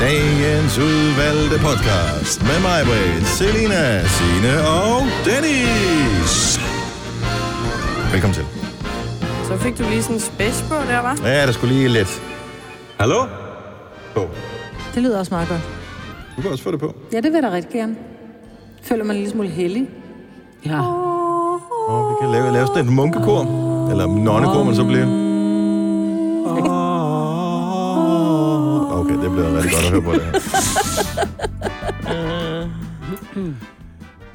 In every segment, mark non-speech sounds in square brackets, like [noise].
Dagens udvalgte podcast med mig, Britt, Selina, Signe og Dennis. Velkommen til. Så fik du lige sådan en spids på der, var? Ja, der skulle lige lidt. Hallo? På. Det lyder også meget godt. Du kan også få det på. Ja, det vil jeg da rigtig gerne. Føler man en lille smule heldig. Ja. Og vi kan lave, lave sådan et munkekor. Eller nonnekor, man så bliver. Okay, det bliver rigtig godt at høre på det her.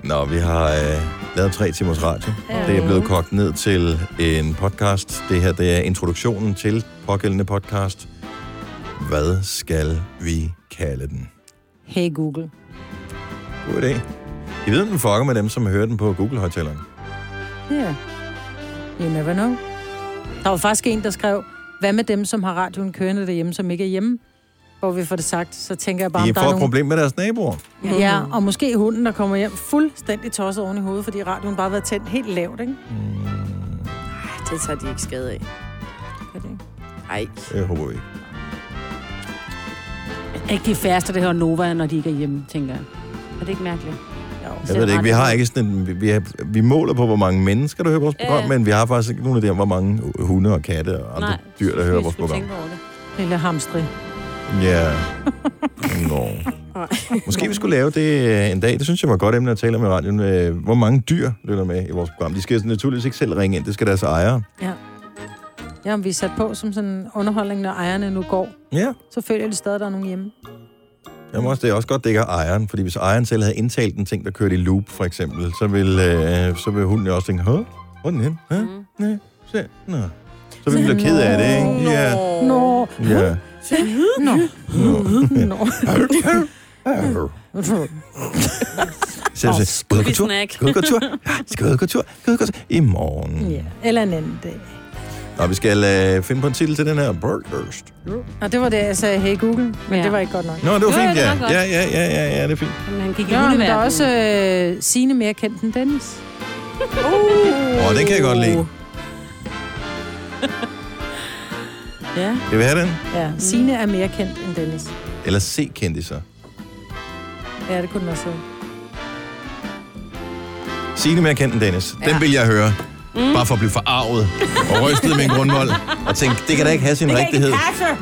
Nå, vi har øh, lavet tre timers radio. Det er blevet kogt ned til en podcast. Det her, det er introduktionen til pågældende podcast. Hvad skal vi kalde den? Hey Google. God idé. I ved, den fucker med dem, som hører den på Google-højtaleren. Ja. Yeah. You never know. Der var faktisk en, der skrev, hvad med dem, som har radioen kørende derhjemme, som ikke er hjemme? Hvor vi får det sagt, så tænker jeg bare, De om der får er et nogen... problem med deres naboer. Ja, og måske hunden, der kommer hjem fuldstændig tosset oven i hovedet, fordi radioen bare har været tændt helt lavt, ikke? Det tager de ikke skade af. Gør det ikke? Ej. Det håber vi ikke. Ikke de færreste, der hører Nova, når de ikke er hjemme, tænker jeg. Er det ikke mærkeligt? Jo. Jeg ved det ikke. Vi har ikke sådan en, vi, vi, har, vi måler på, hvor mange mennesker, der hører vores program, Ja. men vi har faktisk ikke nogen af dem, hvor mange hunde og katte og andre Nej, dyr, der hører vi vores skulle program. tænke over det. Lille hamstrig. Ja. Nå. Måske vi skulle lave det øh, en dag. Det synes jeg var godt emne at tale om i radioen. Øh, Hvor mange dyr lytter med i vores program? De skal naturligvis ikke selv ringe ind. Det skal deres ejere. Ja. Ja, om vi er sat på som sådan en underholdning, når ejerne nu går, Ja. så føler de stadig, at der er nogen hjemme. Jamen også, det er også godt, det ikke er ejeren. Fordi hvis ejeren selv havde indtalt en ting, der kørte i loop, for eksempel, så vil, øh, så vil hunden jo også tænke? Hvor er den hen? Hæ? Mm. Nej, se. Nå. Så vil vi blive ked af det, ikke? Ja. Nå, Ja. Nå, nå. Så jeg siger, ud og gå tur, ud og gå tur, ja, skal ud og gå tur, ud og gå tur, i morgen. Ja, eller en anden dag. Og vi skal øh, finde på en titel til den her Burgerst. Og det var det, jeg sagde, hey Google, men Ja. det var ikke godt nok. Nå, det var fint, ja. Ja, ja, ja, ja, ja, det er fint. Men han gik i Ja, men der er også øh, Signe mere kendt end Dennis. Åh, oh, den kan jeg godt lide. [laughs] Ja. Skal vi have den? Ja, Signe er mere kendt end Dennis. Eller se kendiser. Ja, det kunne den også hedde. Signe mere kendt end Dennis. Den Ja. vil jeg høre. Mm. Bare for at blive forarvet og rystet med en grundvold. Og tænke, det kan da ikke have sin rigtighed.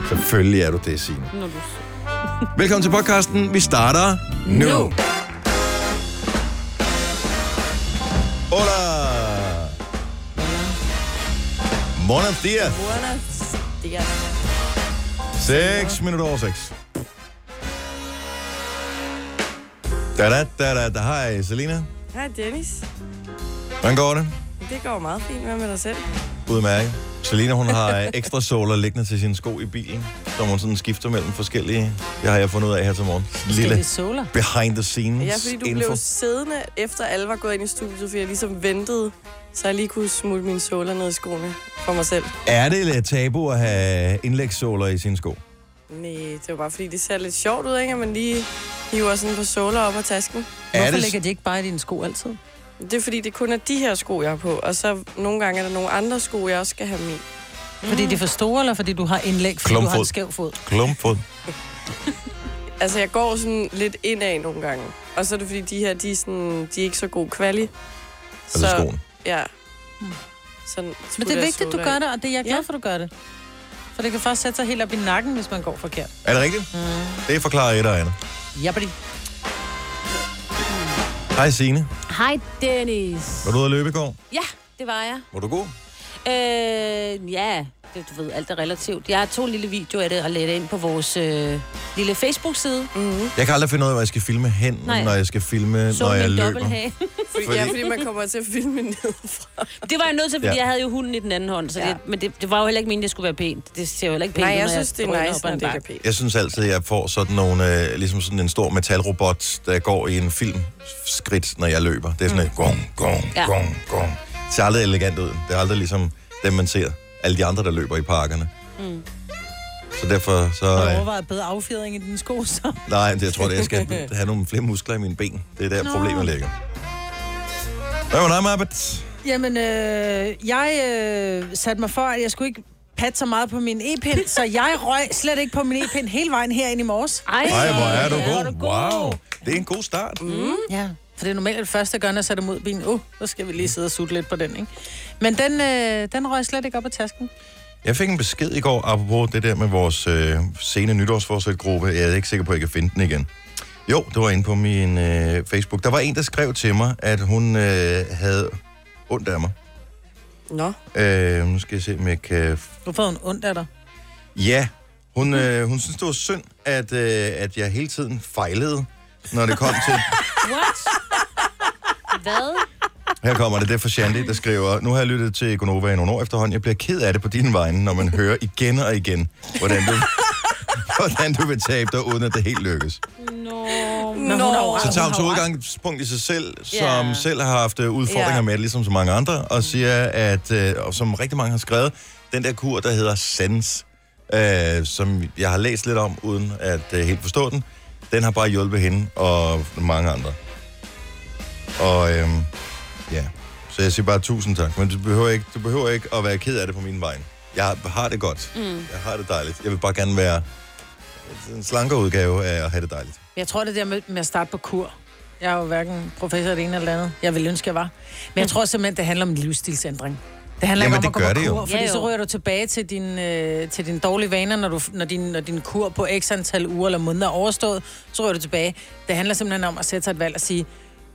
Selvfølgelig er du det, Signe. Når du... Velkommen til podcasten. Vi starter nu. Nu. Hola. Buenos dias. Buenos dias. 6 minutter over 6. Da da da da da. Hej, Selina. Hej Dennis. Hvordan går det? Det går meget fint. Hvad med dig selv? Udmærket. Selina, hun har ekstra såler liggende til sine sko i bilen, som hun sådan skifter mellem forskellige. Det har jeg fundet ud af her til morgen. Lille soler. behind the scenes Ja, fordi du info. blev siddende, efter alle var gået ind i studiet, fordi jeg ligesom ventede, så jeg lige kunne smutte mine såler ned i skoene for mig selv. Er det lidt tabu at have indlægssåler i sine sko? Nej, det var bare fordi, det ser lidt sjovt ud, ikke? At man lige hiver sådan på såler op af tasken. Er Hvorfor det, lægger de ikke bare i dine sko altid? Det er fordi, det kun er de her sko, jeg har på. Og så nogle gange er der nogle andre sko, jeg også skal have med. Fordi de er for store, eller fordi du har indlæg, fordi du har Klumpfod. en skæv fod? klumpfod? [laughs] Altså, jeg går sådan lidt indad nogle gange. Og så er det fordi, de her, de er, sådan, de er ikke så god kvali. Altså skoen. Ja. Hmm. Sådan, Men det er vigtigt, du gør det, og det er jeg glad Ja. for, du gør det. For det kan først sætte sig helt op i nakken, hvis man går forkert. Er det rigtigt? Mm. Det forklarer et og andet. Jabbedi. Hej Signe. Hej, Dennis. Var du ude at løbe i går? Ja, det var jeg. Var du god? Øh, ja, det, du ved, alt er relativt. Jeg tog en lille video af det og lagde det ind på vores øh, lille Facebook-side. Mm-hmm. Jeg kan aldrig finde ud af, hvor jeg skal filme hen, Nej. når jeg skal filme, Så når jeg løber. [laughs] Fordi, Fordi- Ja, fordi man kommer til at filme nedefra. Det var jeg nødt til, fordi Ja. ja. jeg havde jo hunden i den anden hånd. Så Ja. det, men det, det var jo heller ikke meningen, det skulle være pænt. Det ser jo heller ikke pænt Nej, ud, jeg synes, det er nice, når en det ikke er pænt. Jeg synes altid, at jeg får sådan nogle, øh, ligesom sådan en stor metalrobot, der går i en filmskridt, når jeg løber. Det er sådan et gong, gong, Ja. gong, gong. Det ser aldrig elegant ud. Det er aldrig ligesom dem, man ser. Alle de andre, der løber i parkerne. Mm. Så derfor så... Har du Øh, overvejet bedre affjedring i dine sko, så? nej, det, jeg tror, det, jeg skal [laughs] have nogle flere muskler i mine ben. Det er der, Nå. problemet ligger. Hvad var dig, Marbet? Jamen, øh, jeg øh, satte mig for, at jeg skulle ikke pat så meget på min e-pind, så jeg røg slet ikke på min e-pind hele vejen herind i morges. Ej, Ej, hvor er du hvor god. er du god. Wow. Det er en god start. Mm. Ja, for det er normalt det første, jeg gør, når jeg sætter mod bilen. Uh, så skal vi lige sidde og sutte lidt på den, ikke? Men den, øh, den røg slet ikke op af tasken. Jeg fik en besked i går, apropos det der med vores øh, sene nytårsforsætgruppe. Jeg er ikke sikker på, at jeg kan finde den igen. Jo, det var inde på min øh, Facebook. Der var en, der skrev til mig, at hun øh, havde ondt af mig. Nå. Øh, nu skal jeg se, om jeg kan... Hvorfor har hun ondt af dig? Ja, hun, øh, hun synes, det var synd, at, øh, at jeg hele tiden fejlede, når det kom til... What? Hvad? Her kommer det, det er for Shandy, der skriver, nu har jeg lyttet til Gonova i nogle år efterhånden. Jeg bliver ked af det på dine vegne, når man hører igen og igen, hvordan du, [laughs] hvordan du vil tabe dig, uden at det helt lykkes. Har jo- Så tager hun ret. udgangspunkt i sig selv, som Ja. selv har haft øh, udfordringer med det, ligesom så mange andre, og siger, at, øh, og som rigtig mange har skrevet, den der kur, der hedder Sense, øh, som jeg har læst lidt om, uden at øh, helt forstå den, den har bare hjulpet hende og mange andre. Og øh, ja, så jeg siger bare tusind tak, men du behøver ikke, du behøver ikke at være ked af det på min vej. Jeg har det godt. Mm. Jeg har det dejligt. Jeg vil bare gerne være en slankere udgave af at have det dejligt. Jeg tror, det der med, med at starte på kur. Jeg er jo hverken professor i det ene eller andet. Jeg ville ønske, jeg var. Men jeg tror simpelthen, det handler om en livsstilsændring. Det handler Jamen, ikke om det at gå på kur, fordi Ja, jo. så ryger du tilbage til din, øh, til dine dårlige vaner, når, du, når, din, når din kur på x antal uger eller måneder er overstået, så ryger du tilbage. Det handler simpelthen om at sætte sig et valg og sige,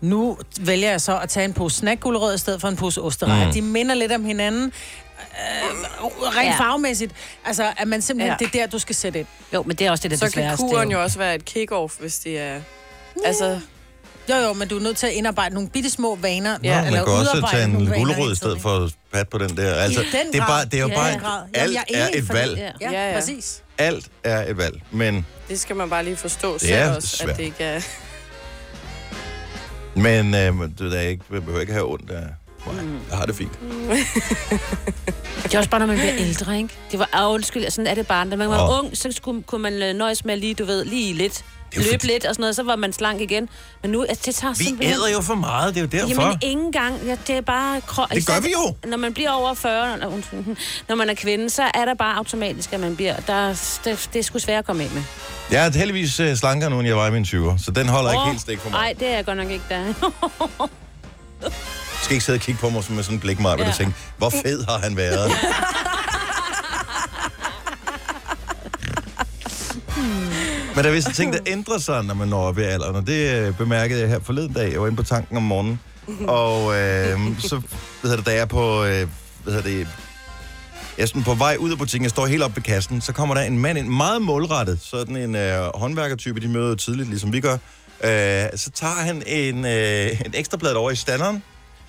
nu vælger jeg så at tage en pose snackgulerød i stedet for en pose osterej. Mm. De minder lidt om hinanden, øh, rent Ja. farvemæssigt. Altså, at man simpelthen, Ja. det er der, du skal sætte ind. Jo, men det er også det, der Så er kan kuren jo også være et kick-off, hvis det er... Altså, Jo, jo, men du er nødt til at indarbejde nogle bitte små vaner. Ja, man kan også tage en gulerod i stedet for at pat på den der. Altså, I den det er, bare, det er jo Ja, bare. Jamen, alt jeg er er et valg. ikke? Ja, Ja, ja, ja. præcis. Alt er et valg, men, det skal man bare lige forstå Det selv er også, svært. at det ikke er... men øh, du der ikke, jeg behøver ikke have ondt af mig. Jeg har det fint. [laughs] Det er også bare, når man bliver ældre, ikke? Det var, ah, undskyld, sådan er det bare. Da man var Åh. ung, så skulle, kunne man nøjes med lige, du ved, lige lidt. Løbe fordi- lidt og sådan noget, så var man slank igen. Men nu, altså, det tager Vi simpelthen... æder jo for meget, det er jo derfor. Jamen, ingen gang. Ja, det er bare... Kro- Det gør vi jo. Når man bliver over 40, når, [laughs] når man er kvinde, så er der bare automatisk, at man bliver... Der, det, det er sgu svært at komme af med. Jeg er heldigvis øh, slankere nu, end jeg var i mine 20'er, så den holder ikke helt stik for mig. Nej, det er jeg godt nok ikke der. Skal ikke sidde og kigge på mig med sådan en blik, Maja, Ja. du tænker, hvor fed har han været? [laughs] Men der er visse ting, der [laughs] ændrer sig, når man når op i alderen, og det øh, bemærkede jeg her forleden dag. Jeg var inde på tanken om morgenen, og øh, så, hvad hedder det, da jeg er på, øh, hvad det, jeg er sådan på vej ud af butikken, jeg står helt op ved kassen, så kommer der en mand ind, meget målrettet, sådan en øh, håndværkertype, de møder tidligt, ligesom vi gør. Øh, så tager han en, øh, en ekstrablad over i standeren,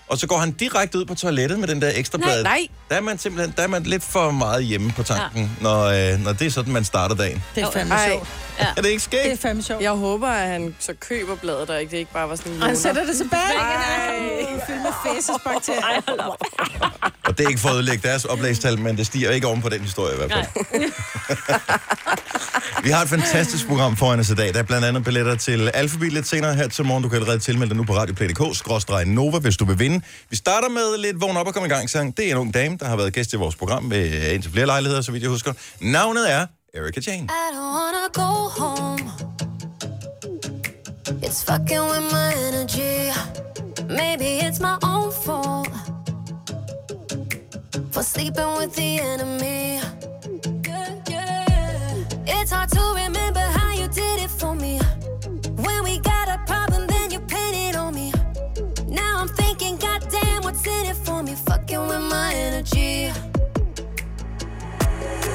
og så går han direkte ud på toilettet med den der ekstrablad. Nej, nej. Der er man simpelthen der er man lidt for meget hjemme på tanken, ja. når, øh, når det er sådan, man starter dagen. Det er fandme Ej. sjovt. Er det ikke Det er fandme sjovt. Jeg håber, at han så køber bladet, og ikke det ikke bare var sådan en Og han sætter det tilbage. Ej. Fyldt med fæsesbakterier. Og det er ikke for at ødelægge deres oplægstal, men det stiger ikke oven på den historie i hvert fald. Vi har et fantastisk program foran os i dag. Der er blandt andet billetter til Alphabet lidt senere her til morgen. Du kan allerede tilmelde dig nu på radioplay.dk, Nova, hvis du vil vinde hende. Vi starter med lidt vågn op og kom i gang sang. Det er en ung dame, der har været gæst i vores program med øh, indtil flere lejligheder, så vidt jeg husker. Navnet er Erika Jane. I don't wanna go home. It's fucking with my energy. Maybe it's my own fault for sleeping with the enemy. Yeah, yeah. It's hard to remember how you did it for me. Energy.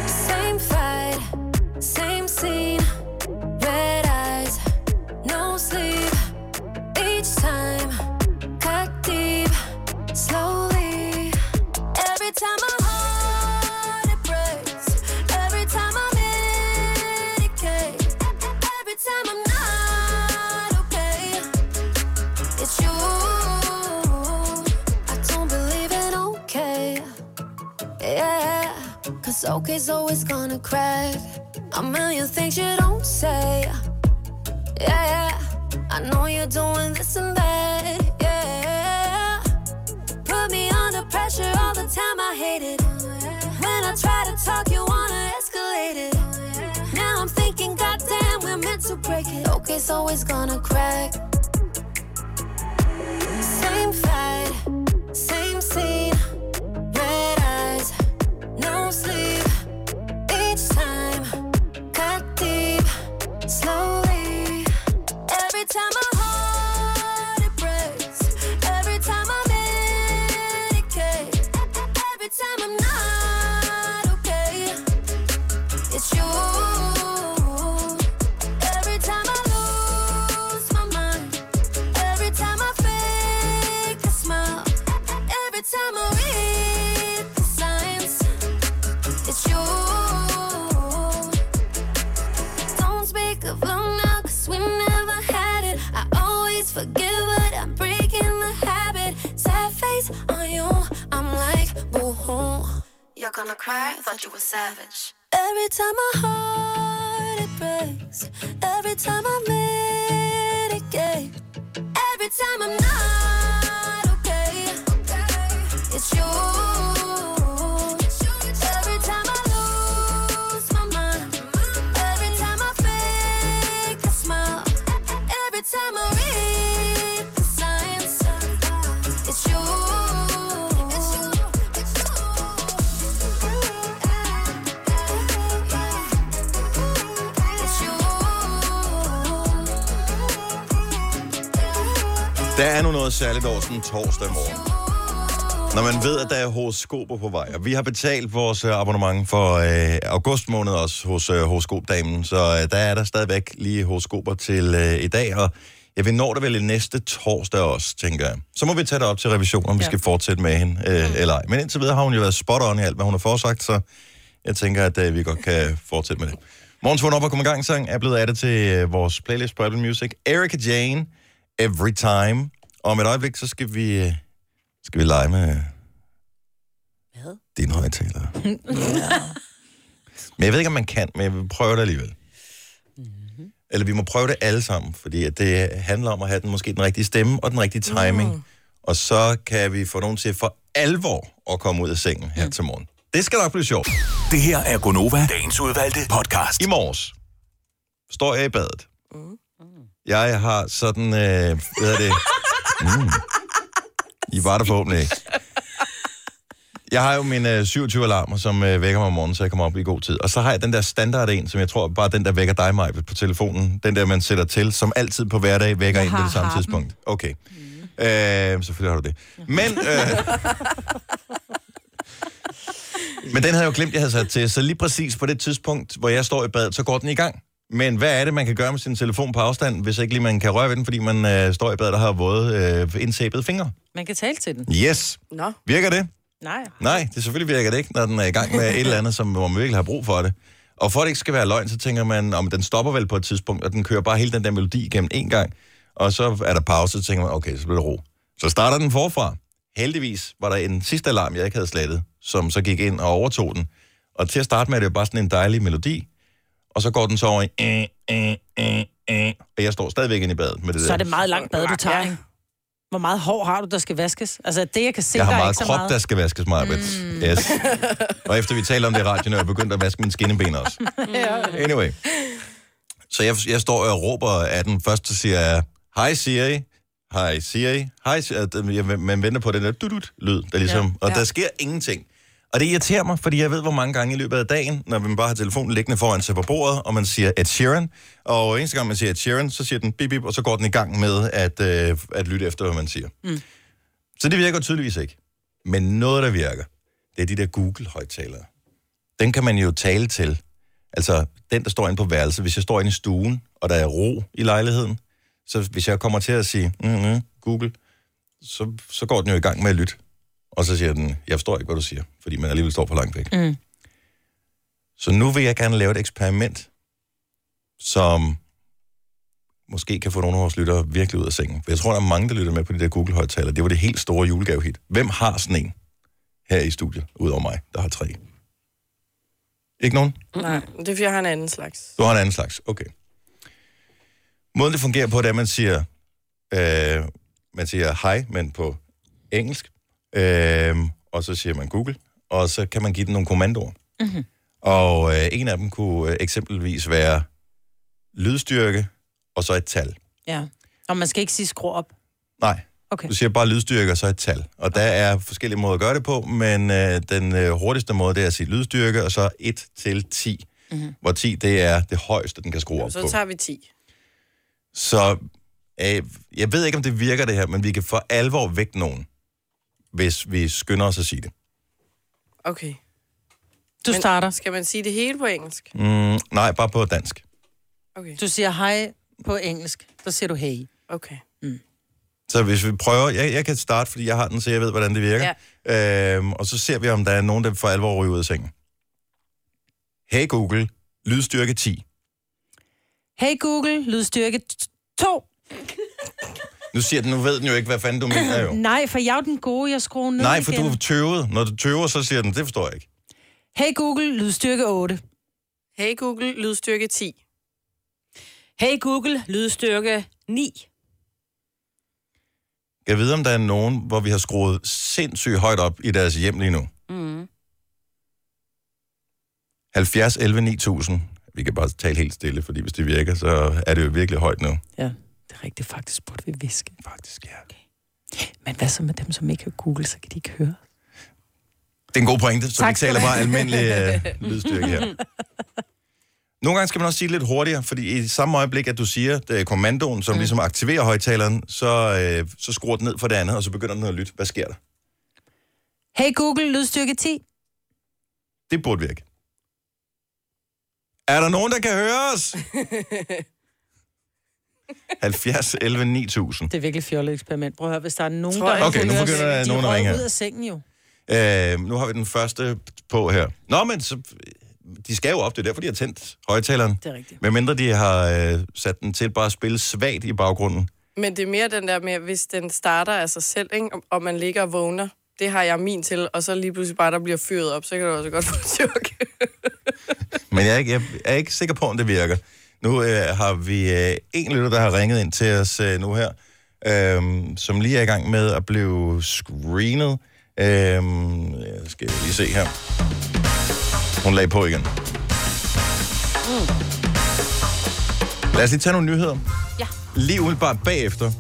Same fight, same scene, red eyes, no sleep. Each time, cut deep, slowly. Every time my cause okay's always gonna crack. A million things you don't say. Yeah, I know you're doing this and that. Yeah, put me under pressure all the time. I hate it when I try to talk, you wanna escalate it. Now I'm thinking, goddamn, we're meant to break it. Okay, so it's gonna crack. Same fight, same scene. Gonna cry, I thought you were savage. Every time my heart it breaks, every time I medicate, every time I'm not noget særligt over sådan en torsdag morgen. Når man ved, at der er horoskoper på vej. Og vi har betalt vores øh, abonnement for øh, august måned også hos øh, horoskopdamen. Så øh, der er der stadigvæk lige horoskoper til øh, i dag. Og jeg vil nå det vel næste torsdag også, tænker jeg. Så må vi tage det op til revision, om vi Ja. skal fortsætte med hende øh, eller ej. Men indtil videre har hun jo været spot on i alt, hvad hun har forsagt. Så jeg tænker, at øh, vi godt kan fortsætte med det. Morgens vågn op og kom i gang sang er blevet addet til øh, vores playlist på Apple Music. Erika Jane, Every Time. Og om et øjeblik, så skal vi, øh, skal vi lege med Hvad? din højtaler. [laughs] men jeg ved ikke, om man kan, men jeg vil prøve det alligevel. Mhm. Eller vi må prøve det alle sammen, fordi at det handler om at have den, måske den rigtige stemme og den rigtige timing. Mm. Og så kan vi få nogen til for alvor at komme ud af sengen her mm. til morgen. Det skal nok blive sjovt. Det her er Gonova, dagens udvalgte podcast. I morges står jeg i badet. Jeg har sådan, øh, hvad hedder det? [laughs] Mm. I var der forhåbentlig ikke. Jeg har jo mine øh, 27 alarmer, som øh, vækker mig om morgenen, så jeg kommer op i god tid. Og så har jeg den der standard en, som jeg tror bare den, der vækker dig, mig på telefonen. Den der, man sætter til, som altid på hverdag vækker ind på det samme tidspunkt. Okay. Øh, selvfølgelig har du det. Men, øh, [laughs] men den havde jeg jo glemt, jeg havde sat til. Så lige præcis på det tidspunkt, hvor jeg står i badet, så går den i gang. Men hvad er det, man kan gøre med sin telefon på afstand, hvis ikke lige man kan røre ved den, fordi man øh, står i badet og har våde øh, indsæbede fingre? Man kan tale til den. Yes. Nå. Virker det? Nej. Nej, det selvfølgelig virker det ikke, når den er i gang med et eller andet, som hvor man virkelig har brug for det. Og for at det ikke skal være løgn, så tænker man, om den stopper vel på et tidspunkt, og den kører bare hele den der melodi igennem en gang. Og så er der pause, så tænker man, okay, så bliver det ro. Så starter den forfra. Heldigvis var der en sidste alarm, jeg ikke havde slettet, som så gik ind og overtog den. Og til at starte med, er det jo bare sådan en dejlig melodi. Og så går den så over i... Øh, øh, øh, øh, og jeg står stadigvæk inde i badet med det Så der. er det meget langt bad, du tager, Ja. ikke? Hvor meget hår har du, der skal vaskes? Altså, det jeg kan se, Jeg der har er meget ikke så krop, meget. der skal vaskes meget, mm. yes. Og efter vi taler om det i radioen, er jeg begyndt at vaske mine skinneben også. Anyway. Så jeg, jeg står og råber af den. Først så siger jeg, hej Siri, hej Siri, hej Siri. Man venter på den der dudut lyd der ligesom, ja. og Ja. der sker ingenting. Og det irriterer mig, fordi jeg ved, hvor mange gange i løbet af dagen, når man bare har telefonen liggende foran sig på bordet, og man siger Ed Sheeran, og eneste gang man siger Ed Sheeran, så siger den bip bip, og så går den i gang med at, øh, at lytte efter, hvad man siger. Mm. Så det virker tydeligvis ikke. Men noget, der virker, det er de der Google-højtalere. Den kan man jo tale til. Altså, den, der står inde på værelset. Hvis jeg står inde i stuen, og der er ro i lejligheden, så hvis jeg kommer til at sige, mm-hmm, Google, så, så går den jo i gang med at lytte. Og så siger den, jeg forstår ikke, hvad du siger, fordi man alligevel står for langt væk. Mm. Så nu vil jeg gerne lave et eksperiment, som måske kan få nogle af vores lyttere virkelig ud af sengen. For jeg tror, der er mange, der lytter med på de der Google-højtaler. Det var det helt store julegavehit. Hvem har sådan en her i studiet, udover mig, der har tre? Ikke nogen? Nej, det er fordi, jeg har en anden slags. Du har en anden slags. Okay. Måden det fungerer på, det er, at man siger, øh, man siger hej, men på engelsk. Øh, og så siger man Google. Og så kan man give den nogle kommandoer. Mhm. Og øh, en af dem kunne øh, eksempelvis være lydstyrke, og så et tal. Ja. Og man skal ikke sige skru op. Nej, Okay. du siger bare lydstyrke, og så et tal. Og der er forskellige måder at gøre det på, men øh, den øh, hurtigste måde, det er at sige lydstyrke, og så 1 til 10. Mm-hmm. Hvor 10, det er det højeste, den kan skrue op Så på. tager vi 10. Så øh, jeg ved ikke, om det virker det her, men vi kan for alvor vække nogen, hvis vi skynder os at sige det. Okay. Du Men starter. Skal man sige det hele på engelsk? Mm, nej, bare på dansk. Okay. Du siger hej på engelsk. Så siger du hey. Okay. Så hvis vi prøver, jeg, jeg kan starte, fordi jeg har den, så jeg ved, hvordan det virker. Ja. Øhm, og så ser vi, om der er nogen, der for alvor ryger ud af sengen. Hey Google, lydstyrke 10. Hey Google, lydstyrke 2. [laughs] Nu siger den, nu ved den jo ikke, hvad fanden du [clears throat] mener jo. Nej, for jeg er jo den gode, jeg skruer ned Nej, for igen. du er tøvet. Når du tøver, så siger den, det forstår jeg ikke. Hey Google, lydstyrke 8. Hey Google, lydstyrke 10. Hey Google, lydstyrke 9. Jeg ved, om der er nogen, hvor vi har skruet sindssygt højt op i deres hjem lige nu. Mm. 70, 11, 9000. Vi kan bare tale helt stille, fordi hvis det virker, så er det jo virkelig højt nu. Ja, rigtigt. Faktisk burde vi viske. Faktisk, ja. Men hvad så med dem, som ikke har Google, så kan de ikke høre? Det er en god pointe, så Tak vi taler bare almindelig øh, [laughs] lydstyrke her. Nogle gange skal man også sige det lidt hurtigere, fordi i samme øjeblik, at du siger, det er kommandoen, som mm. ligesom aktiverer højtaleren, så, øh, så skruer den ned for det andet, og så begynder den at lytte. Hvad sker der? Hey Google, lydstyrke 10. Det burde virke. Er der nogen, der kan høre os? [laughs] 70, 11, 9000. Det er virkelig fjollet eksperiment. Prøv at høre, hvis der er nogen, Tror der Okay, nu begynder der de nogen at ringe ud af sengen jo. Øh, nu har vi den første på her. Nå, men så, de skal jo op, det er derfor, de har tændt højtaleren. Det er rigtigt. Med mindre de har øh, sat den til bare at spille svagt i baggrunden. Men det er mere den der med, hvis den starter af sig selv, ikke? Og- og man ligger og vågner. Det har jeg min til, og så lige pludselig bare, der bliver fyret op, så kan du også godt få et chok. Men jeg er ikke, jeg er ikke sikker på, om det virker. Nu øh, har vi øh, en lytter, der har ringet ind til os øh, nu her, øh, som lige er i gang med at blive screenet. Øh, jeg skal lige se her. Hun lagde på igen. Lad os lige tage nogle nyheder. Ja. Lige umiddelbart bagefter.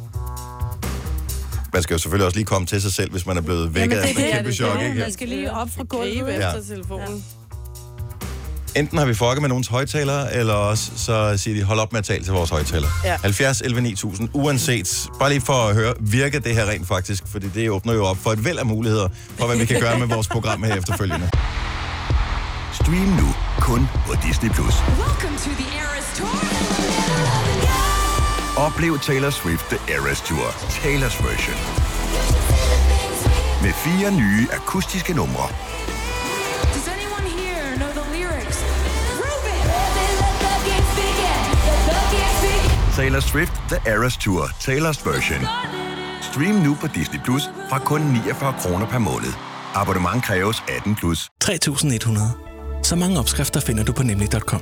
Man skal jo selvfølgelig også lige komme til sig selv, hvis man er blevet vækket af er kæmpe chok. Ja, Ikke? Man skal lige op fra gulvet. Ja. efter telefonen. Enten har vi fucket med nogens højtalere, eller også så siger de, hold op med at tale til vores højtalere. Ja. 70 11 9000, uanset. Bare lige for at høre, virker det her rent faktisk? Fordi det åbner jo op for et væld af muligheder for, hvad vi kan gøre med vores program her efterfølgende. Stream nu kun på Disney+. Plus. Oplev Taylor Swift The Eras Tour, Taylor's version. Med fire nye akustiske numre. Taylor Swift The Eras Tour, Taylor's version. Stream nu på Disney Plus fra kun 49 kroner per måned. Abonnement kræves 18 plus. 3100. Så mange opskrifter finder du på nemlig.com.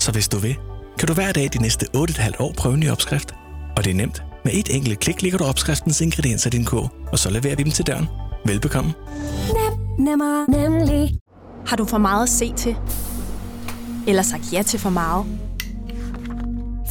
Så hvis du vil, kan du hver dag de næste 8,5 år prøve en ny opskrift. Og det er nemt. Med et enkelt klik ligger du opskriftens ingredienser i din kog, og så leverer vi dem til døren. Velbekomme. Nemmer, nemlig. Har du for meget at se til? Eller sagt ja til for meget?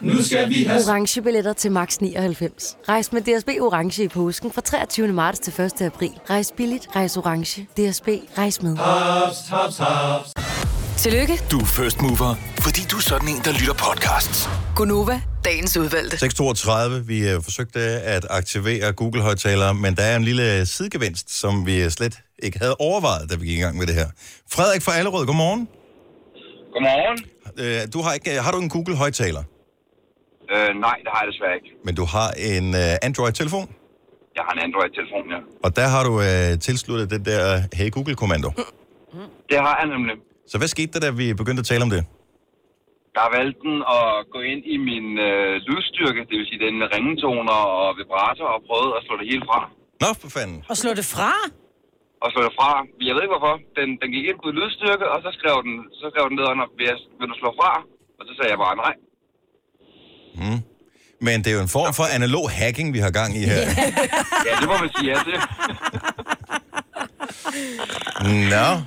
Nu skal vi have... orange billetter til max 99. Rejs med DSB orange i påsken fra 23. marts til 1. april. Rejs billigt, rejs orange. DSB rejs med. Haps, haps, haps. Tillykke, Du er first mover, fordi du er sådan en, der lytter podcasts. Gunova, dagens udvalgte. 6.32, vi øh, forsøgte at aktivere Google-højtalere, men der er en lille sidegevinst, som vi slet ikke havde overvejet, da vi gik i gang med det her. Frederik fra Allerød, godmorgen. Godmorgen. Øh, Du har, ikke, har du en Google-højtaler, Øh, nej, det har jeg desværre ikke. men du har en øh, Android-telefon, Jeg har en Android-telefon, ja. og der har du øh, tilsluttet den der Hey Google-kommando. Det har jeg nemlig. Så hvad skete der, da vi begyndte at tale om det? Der valgte den at gå ind i min øh, lydstyrke, det vil sige den ringetoner og vibrator, og prøvede at slå det hele fra. Nå, for fanden. Og slå det fra? Og slå det fra. Jeg ved ikke hvorfor. Den, den gik ind på lydstyrke, og så skrev den, så skrev den ned under, vil, jeg, vil du slå fra? Og så sagde jeg bare nej. Mm. Men det er jo en form for analog hacking, vi har gang i her. [laughs] Ja, det må man sige ja til. [laughs] Nå.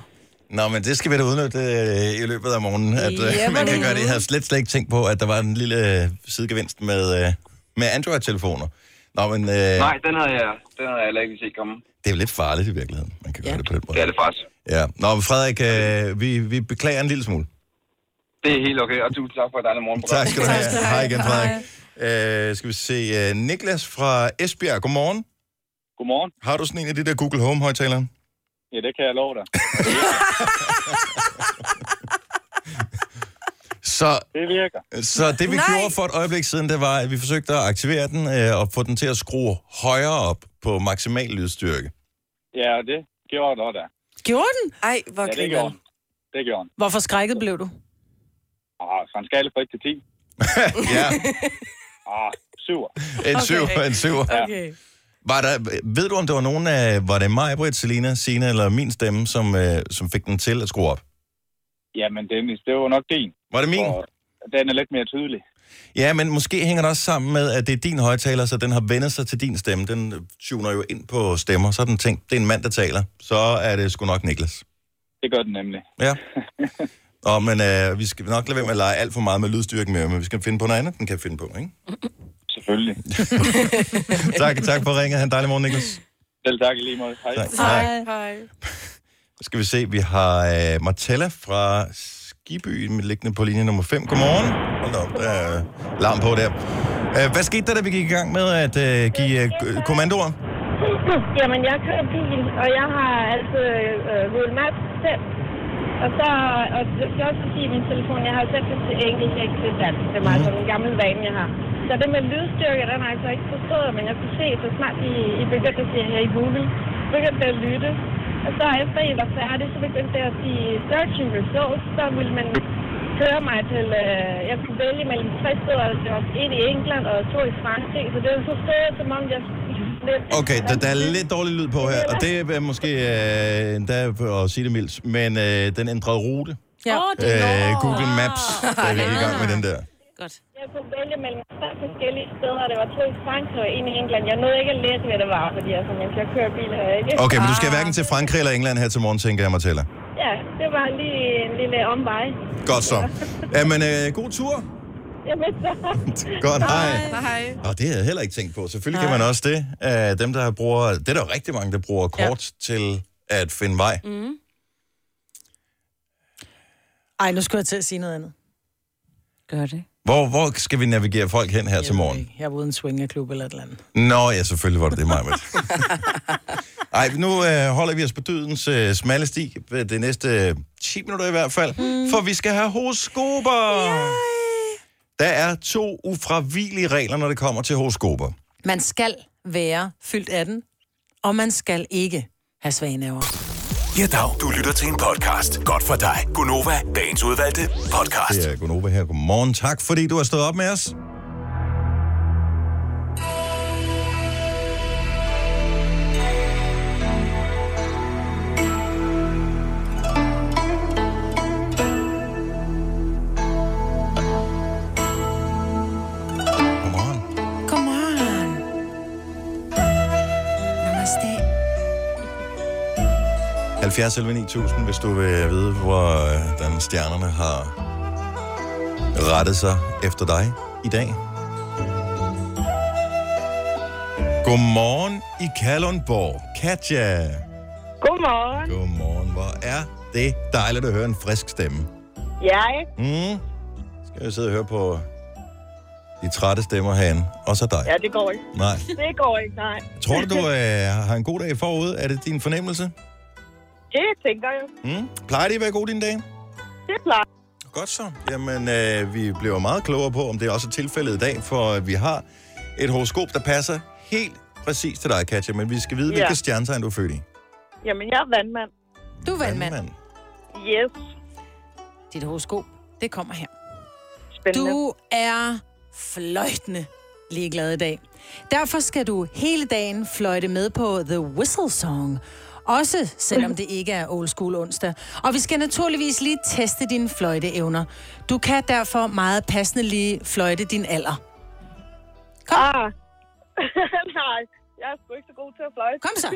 Nå, men det skal vi da udnytte øh, i løbet af morgenen, at øh, man kan gøre det. Jeg havde slet, slet ikke tænkt på, at der var en lille øh, sidegevinst med, øh, med Android-telefoner. Nå, men øh, Nej, den havde jeg, den havde jeg heller ikke set komme. det er jo lidt farligt i virkeligheden. Man kan ja. gøre det på den måde. Det er det faktisk. Ja. Nå, men Frederik, øh, vi, vi beklager en lille smule. Det er helt okay, og tusind tak for et dejligt morgenprogram. Tak skal du have. Hej igen, Frederik. Øh, skal vi se. Øh, Niklas fra Esbjerg, godmorgen. Godmorgen. Har du sådan en af de der Google Home-højtalere? Ja, det kan jeg love dig. [laughs] Så, det virker. Så det vi Nej. gjorde for et øjeblik siden, det var, at vi forsøgte at aktivere den øh, og få den til at skrue højere op på maksimal lydstyrke. Ja, og det gjorde det også der. Gjorde den? Ej, hvor Ja, det gjorde den. Det gjorde den. Hvorfor skrækket blev du? [laughs] [laughs] Ah, fra en skala fra 1 til 10. ja. Ah, 7. En syv, en syv. Okay. Var der, ved du, om det var nogen af, var det mig, Britt, Selina, Sina eller min stemme, som, øh, som fik den til at skrue op? Jamen, Dennis, det var nok din. Var det min? Og den er lidt mere tydelig. Ja, men måske hænger det også sammen med, at det er din højtaler, så den har vendt sig til din stemme. Den tuner jo ind på stemmer, så den tænkt, det er en mand, der taler. Så er det sgu nok Niklas. Det gør den nemlig. Ja. [laughs] Og, men øh, vi skal nok lade være med at lege alt for meget med lydstyrken med, men vi skal finde på noget andet, den kan finde på, ikke? Selvfølgelig. [laughs] tak, tak for ringet. Ha' en dejlig morgen, Niklas. Selv tak lige måde. Hej. Tak. Hej. Hej. Skal vi se, vi har øh, Martella fra Skiby med liggende på linje nummer 5. Godmorgen. Hold da op, der er larm på der. Øh, hvad skete der, da vi gik i gang med at øh, give øh, kommandoer? Jamen, jeg kører bil, og jeg har altså øh, Google Maps selv. Og så, og det skal også sige min telefon, jeg har selv til engelsk, ikke til dansk. Det er altså en gammel vane, jeg har. Så det med lydstyrke, den har jeg altså ikke forstået, men jeg kunne se, så snart I, I begyndte at sige her i Google, begyndte at lytte. Og så efter I var færdige, så begyndte jeg at sige searching results, så ville man køre mig til, øh, jeg kunne vælge mellem tre steder, det var et i England og to i Frankrig, så det var forstået, som om jeg lidt... Okay, der, der er lidt dårlig lyd på her, og det er måske øh, endda at sige det mildt, men øh, den ændrede rute. Ja. Øh, Google Maps, da vi gik i gang med den der. Godt. Jeg kunne vælge mellem tre forskellige steder, og det var to i Frankrig og en i England. Jeg nåede ikke at læse, hvad det var, fordi altså, mens jeg kører bil her, ikke? Okay, men du skal hverken til Frankrig eller England her til morgen, tænker jeg, Martella. Ja, det var lige en lille omvej. Godt så. [laughs] Jamen, øh, god tur. Jamen, så... Godt, hej. Hej. Og det havde jeg heller ikke tænkt på. Selvfølgelig kan man også det. Uh, dem, der bruger... Det er der jo rigtig mange, der bruger kort ja. til at finde vej. Mm. Ej, nu skulle jeg til at sige noget andet. Gør det. Hvor, hvor skal vi navigere folk hen her til morgen? Jeg var ude i en swingerklub eller et eller andet. Nå, ja, selvfølgelig var det det, Majbet. [laughs] Ej, nu øh, holder vi os på dødens øh, smalle sti det næste øh, 10 minutter i hvert fald, mm. for vi skal have horoskoper. Yay! Der er to ufravigelige regler, når det kommer til horoskoper. Man skal være fyldt 18, og man skal ikke have svage nerver. Ja, dag. Du lytter til en podcast. Godt for dig. Gunova, dagens udvalgte podcast. Det er Gunova her. Godmorgen. Tak, fordi du har stået op med os. 70 11 9000, hvis du vil vide, hvordan stjernerne har rettet sig efter dig i dag. Godmorgen i Kalundborg. Katja. Godmorgen. Godmorgen. Hvor er det dejligt at høre en frisk stemme. Ja, ikke? Mm. Skal jeg sidde og høre på de trætte stemmer herinde. Og så dig. Ja, det går ikke. Nej. Det går ikke, nej. Tror du, du øh, har en god dag forud? Er det din fornemmelse? Det tænker jeg. Mm. Plejer det at være god din dag? Det plejer. Godt så. Jamen, øh, vi bliver meget klogere på, om det er også tilfældet i dag, for vi har et horoskop, der passer helt præcis til dig, Katja, men vi skal vide, Ja. hvilke stjernetegn du er født i. Jamen, jeg er vandmand. Du er vandmand. Vandmand. Yes. Dit horoskop, det kommer her. Spændende. Du er fløjtende ligeglad i dag. Derfor skal du hele dagen fløjte med på The Whistle Song. Også selvom det ikke er old school onsdag. Og vi skal naturligvis lige teste dine fløjteevner. Du kan derfor meget passende lige fløjte din alder. Kom. Ah. [laughs] Nej, jeg er sgu ikke så god til at fløjte. Kom så.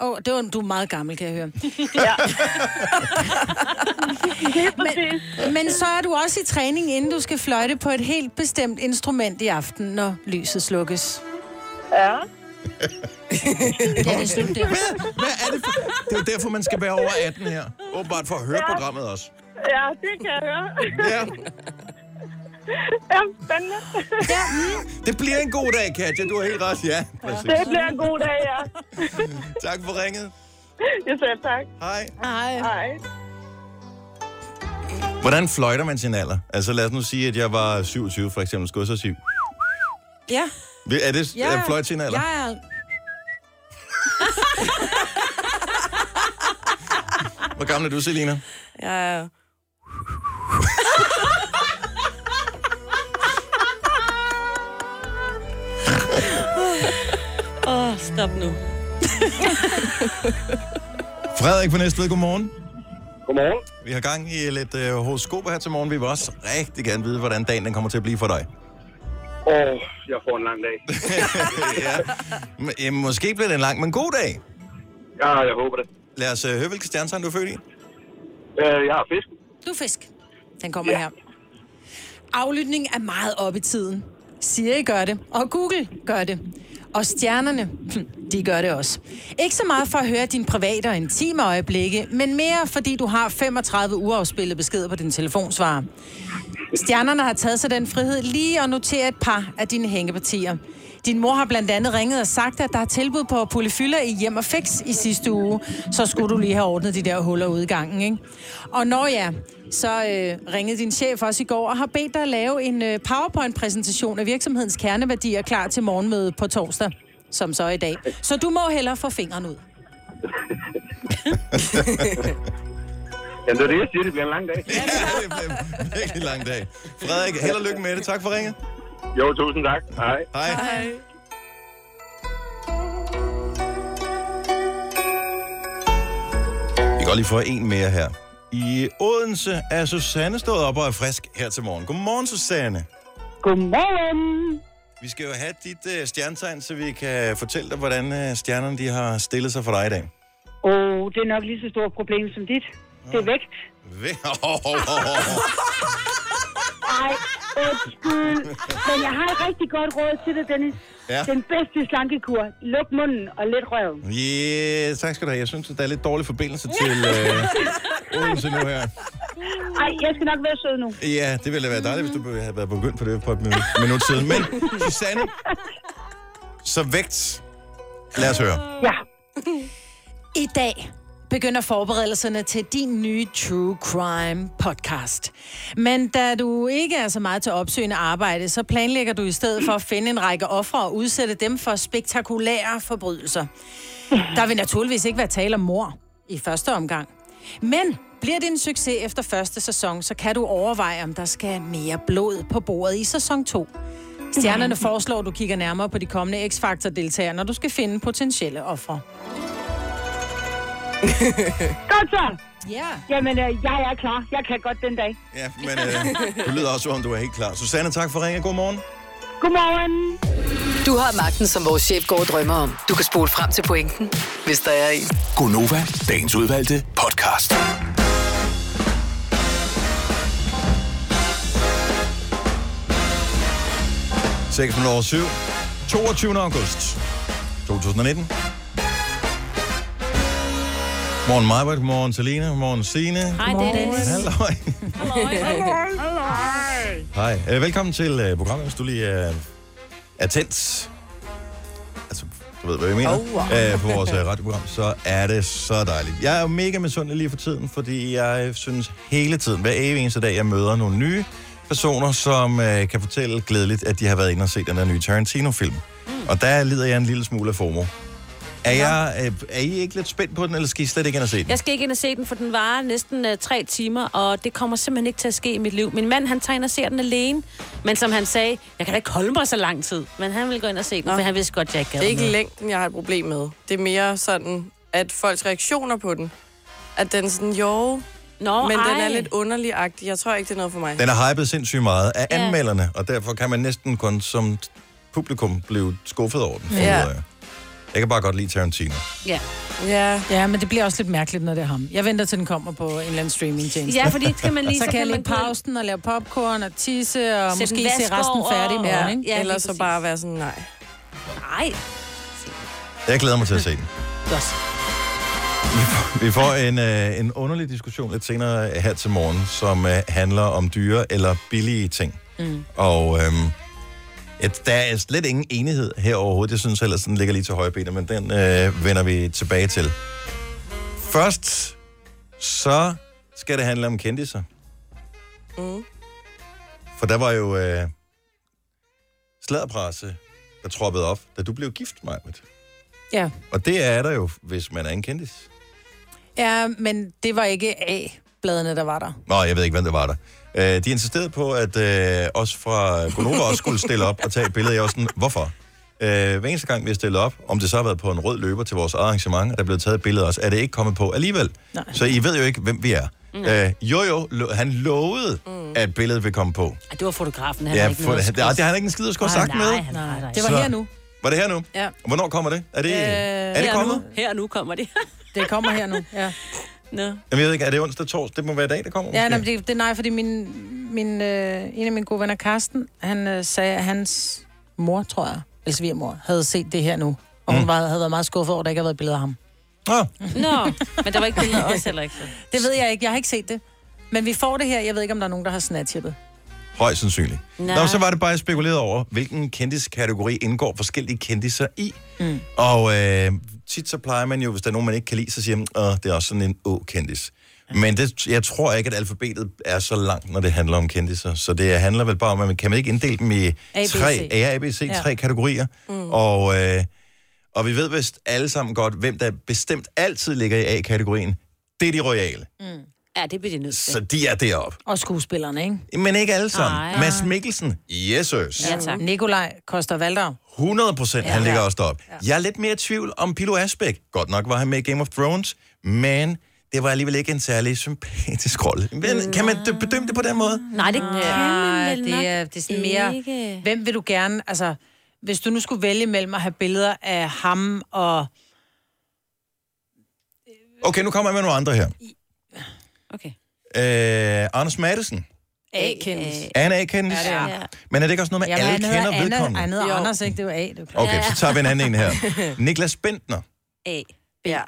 Åh, oh, det var, du er meget gammel, kan jeg høre. [laughs] Ja. [laughs] men, men så er du også i træning, inden du skal fløjte på et helt bestemt instrument i aften, når lyset slukkes. Ja. Ja, [laughs] det er slut der. Hvad, hvad er det for... Det er jo derfor, man skal være over 18 her. Åbenbart for at høre Ja. programmet også. Ja, det kan jeg høre. Ja. [laughs] Ja, spændende. Ja, Det bliver en god dag, Katja. Du har helt ret. Ja, præcis. Det bliver en god dag, ja. [laughs] Tak for ringet. Jeg selv tak. Hej. Hej. Hej. Hvordan fløjter man sin alder? Altså lad os nu sige, at jeg var 27 for eksempel. Skulle jeg så sige... Ja. Er det ja. fløjt sin alder? Jeg er... [laughs] Hvor gammel er du, Selina? Jeg er... [laughs] Åh, oh, stop nu. [laughs] Frederik på Næstved, godmorgen. Godmorgen. Vi har gang i lidt øh, horoskoper her til morgen. Vi vil også rigtig gerne vide, hvordan dagen den kommer til at blive for dig. Åh, oh, jeg får en lang dag. [laughs] ja. M- måske bliver det en lang, men god dag. Ja, jeg håber det. Lad os øh, høre, hvilke stjernetegn du er født i. Øh, jeg har fisk. Du er fisk. Den kommer ja. her. Aflytning er meget op i tiden. Siri gør det, og Google gør det. Og stjernerne, de gør det også. Ikke så meget for at høre dine private og intime øjeblikke, men mere fordi du har 35 uafspillede beskeder på din telefonsvarer. Stjernerne har taget sig den frihed lige at notere et par af dine hængepartier. Din mor har blandt andet ringet og sagt, at der er tilbud på polyfylder i hjem og fix i sidste uge. Så skulle du lige have ordnet de der huller ude i gangen, ikke? Og når ja, så øh, ringede din chef også i går og har bedt dig at lave en øh, PowerPoint-præsentation af virksomhedens kerneværdier klar til morgenmødet på torsdag, som så er i dag. Så du må hellere få fingeren ud. [laughs] Jamen, det er det, jeg siger, det bliver en lang dag. [laughs] Ja, det bliver en virkelig lang dag. Frederik, held og lykke med det. Tak for ringet. Jo, tusind tak. Hej. Hej. Hej. Vi kan godt lige få en mere her. I Odense er Susanne stået op og er frisk her til morgen. Godmorgen, Susanne. Godmorgen. Vi skal jo have dit uh, stjernetegn, så vi kan fortælle dig, hvordan uh, stjernerne de har stillet sig for dig i dag. Åh, oh, det er nok lige så stort problem som dit. Det er vægt. Væ- [laughs] oh, oh. Ej, undskyld. Men jeg har et rigtig godt råd til dig, Dennis. Ja. Den bedste slankekur. Luk munden og lidt røv. Yeah, tak skal du have. Jeg synes, at der er lidt dårlig forbindelse til uh, [laughs] Odense nu her. Ej, jeg skal nok være sød nu. Ja, det ville da være dejligt, hvis du havde været begyndt på det på et minut, minut siden. Men, Susanne, så vægt. Lad os høre. Ja. I dag begynder forberedelserne til din nye True Crime podcast. Men da du ikke er så meget til opsøgende arbejde, så planlægger du i stedet for at finde en række ofre og udsætte dem for spektakulære forbrydelser. Der vil naturligvis ikke være tale om mor i første omgang. Men bliver det en succes efter første sæson, så kan du overveje, om der skal mere blod på bordet i sæson 2. Stjernerne foreslår, at du kigger nærmere på de kommende X-Factor-deltagere, når du skal finde potentielle ofre. [laughs] Godt så. Ja. Jamen, øh, jeg er klar. Jeg kan godt den dag. Ja, men øh, du lyder også, som om du er helt klar. Susanne, tak for ringen. God morgen. Godmorgen. Du har magten, som vores chef går og drømmer om. Du kan spole frem til pointen, hvis der er en. Gonova, dagens udvalgte podcast. Seks minutter over syv. 22. august 2019. Morgen Majbert, morgen Selina, morgen Signe. Hej, Dennis. Halløj. Halløj. Hej. Øh, velkommen til uh, programmet, hvis du lige er, er tændt. Altså, du ved, hvad jeg mener. Oh, wow. Øh, på vores uh, radioprogram, så er det så dejligt. Jeg er jo mega misundelig lige for tiden, fordi jeg synes hele tiden, hver evig eneste dag, jeg møder nogle nye personer, som uh, kan fortælle glædeligt, at de har været inde og set den der nye Tarantino-film. Mm. Og der lider jeg en lille smule af FOMO. Er, jeg, øh, er I ikke lidt spændt på den, eller skal I slet ikke ind og se den? Jeg skal ikke ind og se den, for den varer næsten uh, tre timer, og det kommer simpelthen ikke til at ske i mit liv. Min mand, han tager ind og ser den alene, men som han sagde, jeg kan da ikke holde mig så lang tid. Men han vil gå ind og se den, Nå. for han vidste godt, jeg ikke gad Det er ikke noget. længden, jeg har et problem med. Det er mere sådan, at folks reaktioner på den, at den sådan, jo, Nå, men den er ej. lidt underlig-agtig. Jeg tror ikke, det er noget for mig. Den er hypet sindssygt meget af Ja. anmelderne, og derfor kan man næsten kun som publikum blive skuffet over den. Ja. Ja. Jeg kan bare godt lide Tarantino. Ja. Ja. ja, men det bliver også lidt mærkeligt, når det er ham. Jeg venter til den kommer på en eller anden streamingtjeneste. Ja, fordi kan man lige- [laughs] så, så kan jeg lige pausen og lave popcorn og tisse og Sætte måske se resten færdig i morgen, Ja, ikke? ja, ellers så bare være sådan, nej. Nej. Jeg glæder mig til at se den. Godt. Vi får en, øh, en underlig diskussion lidt senere her til morgen, som øh, handler om dyre eller billige ting. Mm. Og øhm, ja, der er slet ingen enighed her overhovedet. Jeg synes ellers, den ligger lige til højre benet, men den øh, vender vi tilbage til. Først, så skal det handle om kendiser. Mm. For der var jo øh, sladderpresse, der troppede op, da du blev gift, Majbet. Ja. Og det er der jo, hvis man er en kendis. ja, men det var ikke A-bladene, der var der. Nå, jeg ved ikke, hvem det var der. Øh, de insisterede på, at øh, os fra Gonova også skulle stille op og tage et billede. Jeg var sådan, hvorfor? Øh, hver eneste gang, vi har stillet op, om det så har været på en rød løber til vores arrangement, og der er blevet taget et billede også, er det ikke kommet på alligevel. Nej. Så I ved jo ikke, hvem vi er. Øh, jo, jo, lo- han lovede, mm. at billedet vil komme på. Ej, det var fotografen, han Ja, har ikke for, noget det, det, det har han ikke en skid at skulle have sagt nej, med. nej, nej. Det var Så- her nu. Var det her nu? Ja. Hvornår kommer det? Er det, Øh, er det her kommet? Nu, her nu kommer det. Det kommer her nu, ja. [laughs] Nå. Jamen, jeg ved ikke, er det onsdag, torsdag? Det må være i dag, det kommer. Ja, nej, men det, det er nej, fordi min, min, øh, en af mine gode venner, Karsten, han øh, sagde, at hans mor, tror jeg, eller svigermor, havde set det her nu. Og hun Mm. var, havde været meget skuffet over, at der ikke havde været billeder af ham. Ah. Nå, men der var ikke billeder af os heller ikke. Så. [laughs] Det ved jeg ikke. Jeg har ikke set det. Men vi får det her. Jeg ved ikke, om der er nogen, der har snatchet det. Højst sandsynligt. Nej. Nå, så var det bare spekuleret over, hvilken kendiskategori indgår forskellige kendiser i. Mm. Og øh, tit så plejer man jo, hvis der er nogen, man ikke kan lide, så siger man, at det er også sådan en å-kendis. Men det, jeg tror ikke, at alfabetet er så langt, når det handler om kendiser. Så det handler vel bare om, at man kan man ikke inddele dem i A, B, tre. A, A, B, C, Ja. tre kategorier. Mm. Og, øh, og vi ved vist alle sammen godt, hvem der bestemt altid ligger i A-kategorien. Det er de royale. Mm. Ja, det bliver det nødt til. Så de er deroppe. Og skuespillerne, ikke? Men ikke alle sammen. Nej. Mads Mikkelsen, yes, sirs. Ja, tak. Nikolaj Koster Valdau. 100 procent, Ja. han ligger Ja. også deroppe. Jeg er lidt mere i tvivl om Pilo Asbæk. Godt nok var han med i Game of Thrones, men det var alligevel ikke en særlig sympatisk rolle. Men kan man d- bedømme det på den måde? Nej, det kan man vel det er, det er sådan mere... ikke. Hvem vil du gerne... Altså, hvis du nu skulle vælge mellem at have billeder af ham og... Okay, nu kommer jeg med nogle andre her. Okay. Øh, Anders Madsen. A-kendis. Er han A-kendis? Ja, det er han. Men er det ikke også noget med, Jamen, alle kender Anna, vedkommende? han hedder. Anders, ikke? Det jo A, det klart. Okay, så tager vi en anden en her. [laughs] Niklas Bentner. A. Ja.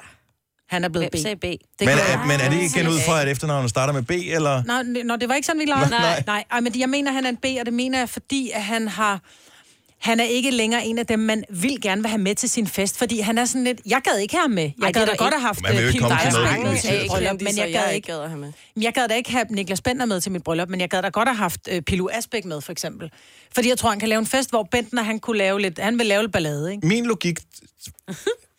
Han er blevet B. Sagde B? Det Men kan er, men er det igen ud fra, at efternavnet starter med B, eller? Nej, nå, det var ikke sådan, vi lavede. Nej. Nej, nej. Ej, men jeg mener, han er en B, og det mener jeg, fordi at han har... Han er ikke længere en af dem, man vil gerne vil have med til sin fest, fordi han er sådan lidt... Jeg gad ikke have ham med. Jeg Ej, gad da der godt ikke. have haft Man vil øh, Kim noget med men jeg gad ikke... gad have med. Jeg gad da ikke have Niklas Bentner med til mit bryllup, men jeg gad da godt have haft øh, Pilu Asbæk med, for eksempel. Fordi jeg tror, han kan lave en fest, hvor Bentner, han kunne lave lidt... Han vil lave lidt ballade, ikke? Min logik,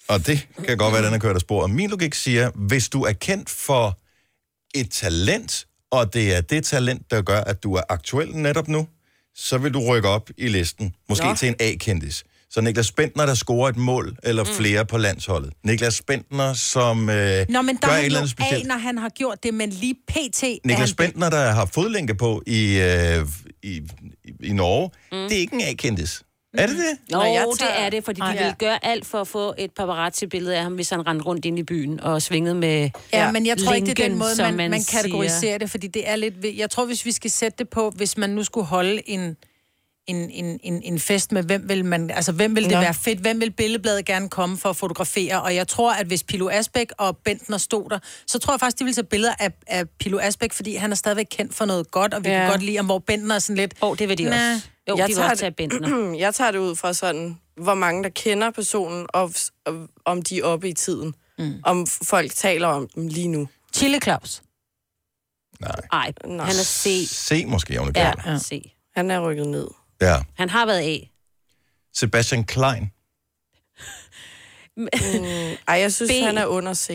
og det kan godt være, at den er kørt af sporet, min logik siger, hvis du er kendt for et talent, og det er det talent, der gør, at du er aktuel netop nu, så vil du rykke op i listen. Måske Nå. Til en A-kendis. Så Niklas Bentner, der scorer et mål eller Mm. flere på landsholdet. Niklas Bentner, som øh, Nå, men der gør et eller andet specielt. A, når han har gjort det, men lige pt. Niklas. Bentner, der har fodlænke på i, øh, i, i, i Norge, mm. det er ikke en A-kendis. Er det det? Nå, Nå, jeg jeg tager- det er det, fordi de Ej. ville gøre alt for at få et paparazzi-billede af ham, hvis han rendte rundt ind i byen og svingede med Ja, men jeg tror ikke, det er den linken, måde, man, man, man siger. kategoriserer det, fordi det er lidt... Jeg tror, hvis vi skal sætte det på, hvis man nu skulle holde en, en, en, en, en fest med, hvem vil man... Altså, hvem vil det Nå. være fedt? Hvem vil billedbladet gerne komme for at fotografere? Og jeg tror, at hvis Pilo Asbæk og Bentner stod der, så tror jeg faktisk, de ville tage billeder af, af Pilo Asbæk, fordi han er stadigvæk kendt for noget godt, og vi ja. Ja. kan godt lide ham, hvor Bentner er sådan lidt... Åh, oh, det vil de Næh. også. Jo, Jeg de vil tager også tage [clears throat] jeg tager det ud fra sådan, hvor mange der kender personen, og, og om de er oppe i tiden. Mm. Om folk taler om dem lige nu. Chile Claus. Nej. Ej, Nå. han er C. C måske, om det Ja, ja. C. Han er rykket ned. ja. Han har været A. Sebastian Klein. [laughs] Mm, ej, jeg synes, B. han er under C.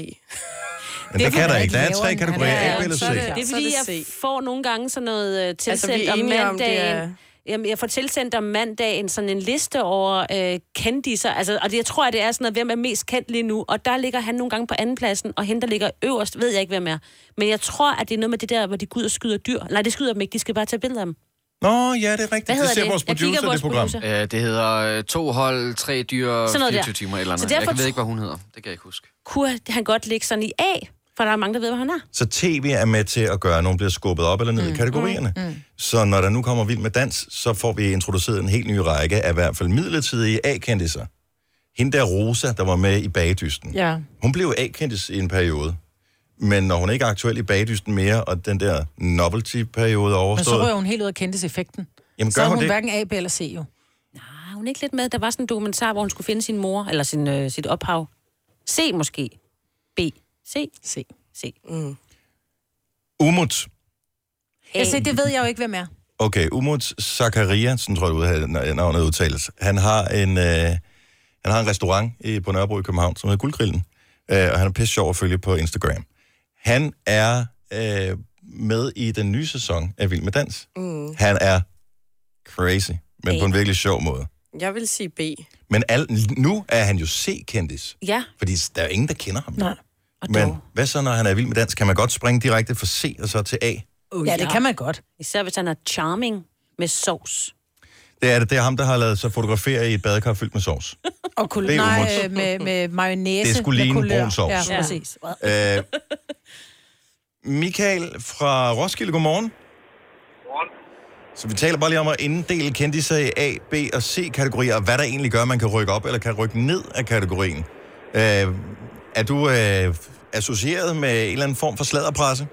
Men det kan der ikke. Der er tre kategorier, er- A, B eller C. så er det- Det er fordi, det jeg får nogle gange sådan noget øh, tilsendt Altså, vi er om om, det mandagen. er- Jamen, jeg får tilsendt om mandagen sådan en liste over øh, kendiser, altså, og det, jeg tror, at det er sådan noget, hvem er mest kendt lige nu, og der ligger han nogle gange på anden pladsen, og hende, der ligger øverst, ved jeg ikke, hvem er. Men jeg tror, at det er noget med det der, hvor de går ud og skyder dyr. Nej, det skyder dem ikke, de skal bare tage billeder af dem. Nå, ja, det er rigtigt. Hvad det hedder ser det? vores producer, vores det program. producer. Øh, det hedder øh, to hold, tre dyr, Sådan noget 24 der. timer eller Så derfor Jeg ved ikke, hvad hun hedder. Det kan jeg ikke huske. Kunne han godt ligge sådan i A? For der er mange, der ved, hvor han er. Så tv er med til at gøre, at nogen bliver skubbet op eller ned mm. i kategorierne. Mm. Mm. Så når der nu kommer Vild med Dans, så får vi introduceret en helt ny række af i hvert fald midlertidige A-kendiser. Hende der Rosa, der var med i Bagdysten. Ja. Hun blev A-kendis i en periode. Men når hun ikke er aktuel i Bagdysten mere, og den der novelty-periode er Men så overstået... rører hun helt ud af kendtiseffekten. Jamen, så gør er hun hun det? hverken A, B eller C jo. Er hun ikke lidt med? Der var sådan en dokumentar, hvor hun skulle finde sin mor, eller sin, øh, sit ophav. C måske. B. C. C. C. Mm. Umut. Ja, se, det ved jeg jo ikke, hvem er. Okay, Umut Zakaria, sådan tror jeg, ud- navnet udtales. Han har en, øh, han har en restaurant i, på Nørrebro i København, som hedder Guldgrillen. Øh, og han er pisse sjov at følge på Instagram. Han er øh, med i den nye sæson af Vild med Dans. Mm. Han er crazy, men A. på en virkelig sjov måde. Jeg vil sige B. Men al, nu er han jo C-kendis, Ja. fordi der er jo ingen, der kender ham. Nej. Men hvad så, når han er vild med dans? Kan man godt springe direkte fra C og så til A? Uh, Ja, det kan man godt. Især hvis han er charming med sovs. Det er det. Det er ham, der har lavet sig fotografere i et badekar fyldt med sovs. [laughs] Og kul- Det er nej, øh, med, med mayonnaise. Det skulle ligne brun sovs. Ja, Ja. præcis. Øh, Michael fra Roskilde, godmorgen. Godmorgen. Så vi taler bare lige om at inddele kendtiser i A, B og C-kategorier, og hvad der egentlig gør, at man kan rykke op eller kan rykke ned af kategorien. Øh, er du øh, associeret med en eller anden form for sladderpresse?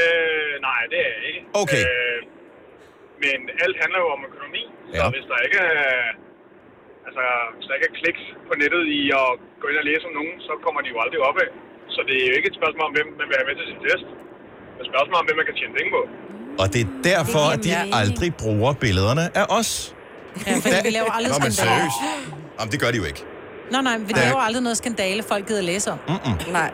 Øh, nej, det er jeg ikke. Okay. Øh, men alt handler jo om økonomi. Så Ja. hvis der ikke er, altså, hvis der ikke er kliks på nettet i at gå ind og læse om nogen, så kommer de jo aldrig op af. Så det er jo ikke et spørgsmål om, hvem man vil have med til sin fest. Det er et spørgsmål om, hvem man kan tjene penge på. Og det er derfor, at de aldrig bruger billederne af os. Ja, fordi vi laver aldrig Nå, men seriøst. Jamen, det gør de jo ikke. Nå, nej, vi Der- laver aldrig noget skandale, folk gider læse om. Mm-mm. Nej.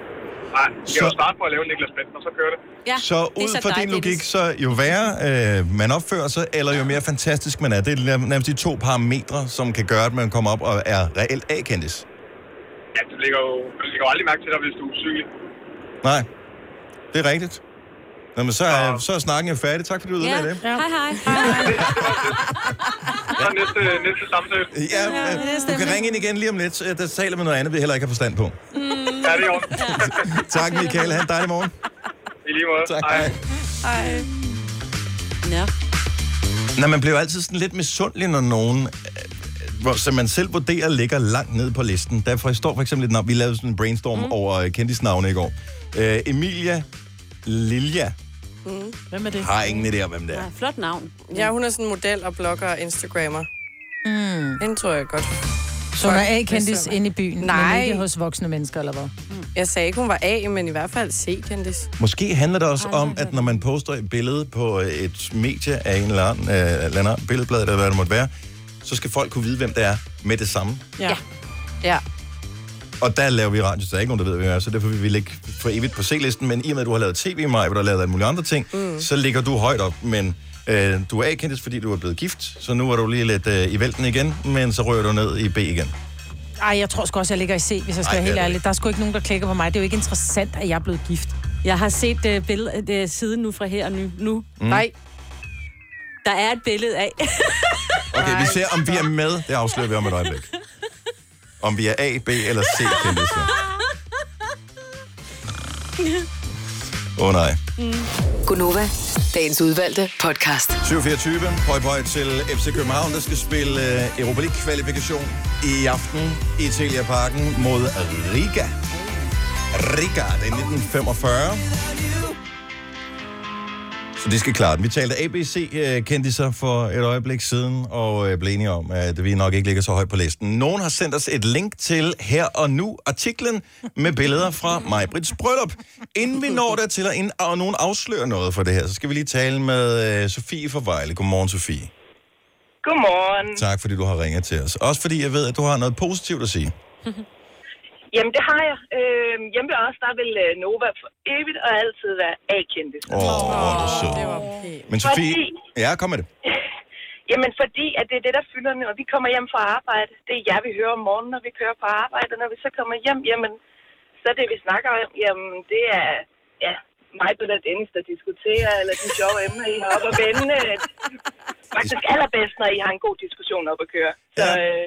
Nej, vi kan jo starte på at lave Niklas Bentner, så kører det. Ja, Så ud fra din logik, så jo værre øh, man opfører sig, eller jo mere fantastisk man er, det er nærmest de to parametre, som kan gøre, at man kommer op og er reelt A-kendis. Ja, det ligger jo, det ligger jo aldrig mærke til dig, hvis du er usynlig. Nej, det er rigtigt. Nå, men så er, så er snakken jo færdig. Tak fordi du udlagde det. Hej, hej. Så næste, næste samtale. Ja, ja du kan ringe ind igen lige om lidt. Der taler med noget andet, vi heller ikke har forstand på. Ja, det er jo. tak, Michael. Ha' en dejlig morgen. I lige måde. Tak. Hej. Hej. Ja. Nå, man bliver jo altid sådan lidt misundelig, når nogen, øh, hvor, som man selv vurderer, ligger langt ned på listen. Derfor står for eksempel et navn. Vi lavede sådan en brainstorm mm. over øh, kendisnavne i går. Øh, Emilia Lilja Mm. Hvem er det? har ingen idé om, hvem det er. Ja, flot navn. Ja, hun er sådan model og blogger og instagrammer. Mm. Den tror jeg godt. Så hun er A-kendis inde i byen, Nej. men ikke hos voksne mennesker, eller hvad? Jeg sagde ikke, hun var A, men i hvert fald C-kendis. Måske handler det også om, at når man poster et billede på et medie af en eller anden, øh, eller anden billedblad, eller hvad det måtte være, så skal folk kunne vide, hvem det er med det samme. Ja. Ja. Og der laver vi radio, så der er ikke nogen, der ved, hvem jeg er, så derfor vil vi ligge for evigt på C-listen. Men i og med, at du har lavet tv, Maja, hvor du har lavet alle mulige andre ting, mm. så ligger du højt op. Men øh, du er A-kendis, fordi du er blevet gift, så nu er du lige lidt øh, i vælten igen, men så rører du ned i B igen. Ej, jeg tror sgu også, jeg ligger i C, hvis jeg skal Ej, være helt ærlig. Der er sgu ikke nogen, der klikker på mig. Det er jo ikke interessant, at jeg er blevet gift. Jeg har set uh, billede, uh, siden nu fra her og nu. nu. Mm. Nej. Der er et billede af. Okay, vi ser, om vi er [laughs] med. Det afslører vi om et øjeblik. Om vi er A, B eller C-kendiser. Åh oh, nej. Gunova, dagens udvalgte podcast. 7.24. Pøj pøj til FC København, der skal spille uh, Europa League-kvalifikation i aften i Telia Parken mod Riga. Riga, det er 1945. Så de skal klare den. Vi talte ABC-kendiser for et øjeblik siden, og øh, blev enige om, at vi nok ikke ligger så højt på listen. Nogen har sendt os et link til her og nu artiklen med billeder fra Majbrits bryllup. Inden vi når der til, at og nogen afslører noget for det her, så skal vi lige tale med øh, Sofie fra Vejle. Godmorgen, Sofie. Godmorgen. Tak, fordi du har ringet til os. Også fordi jeg ved, at du har noget positivt at sige. [laughs] Jamen, det har jeg. Øh, hjemme ved os, der vil øh, Nova for evigt og altid være A-kendte. Åh, hvor er du sød. Men Sofie, ja, kom med det. [laughs] Jamen, fordi at det er det, der fylder, når vi kommer hjem fra arbejde. Det er jer, vi hører om morgenen, når vi kører på arbejde. Og når vi så kommer hjem, jamen, så er det, vi snakker om, jamen, det er, ja, mig og Dennis, der diskuterer, eller de sjove emner, I har op at vende. øh, Faktisk allerbedst, når I har en god diskussion op at køre. Så, øh,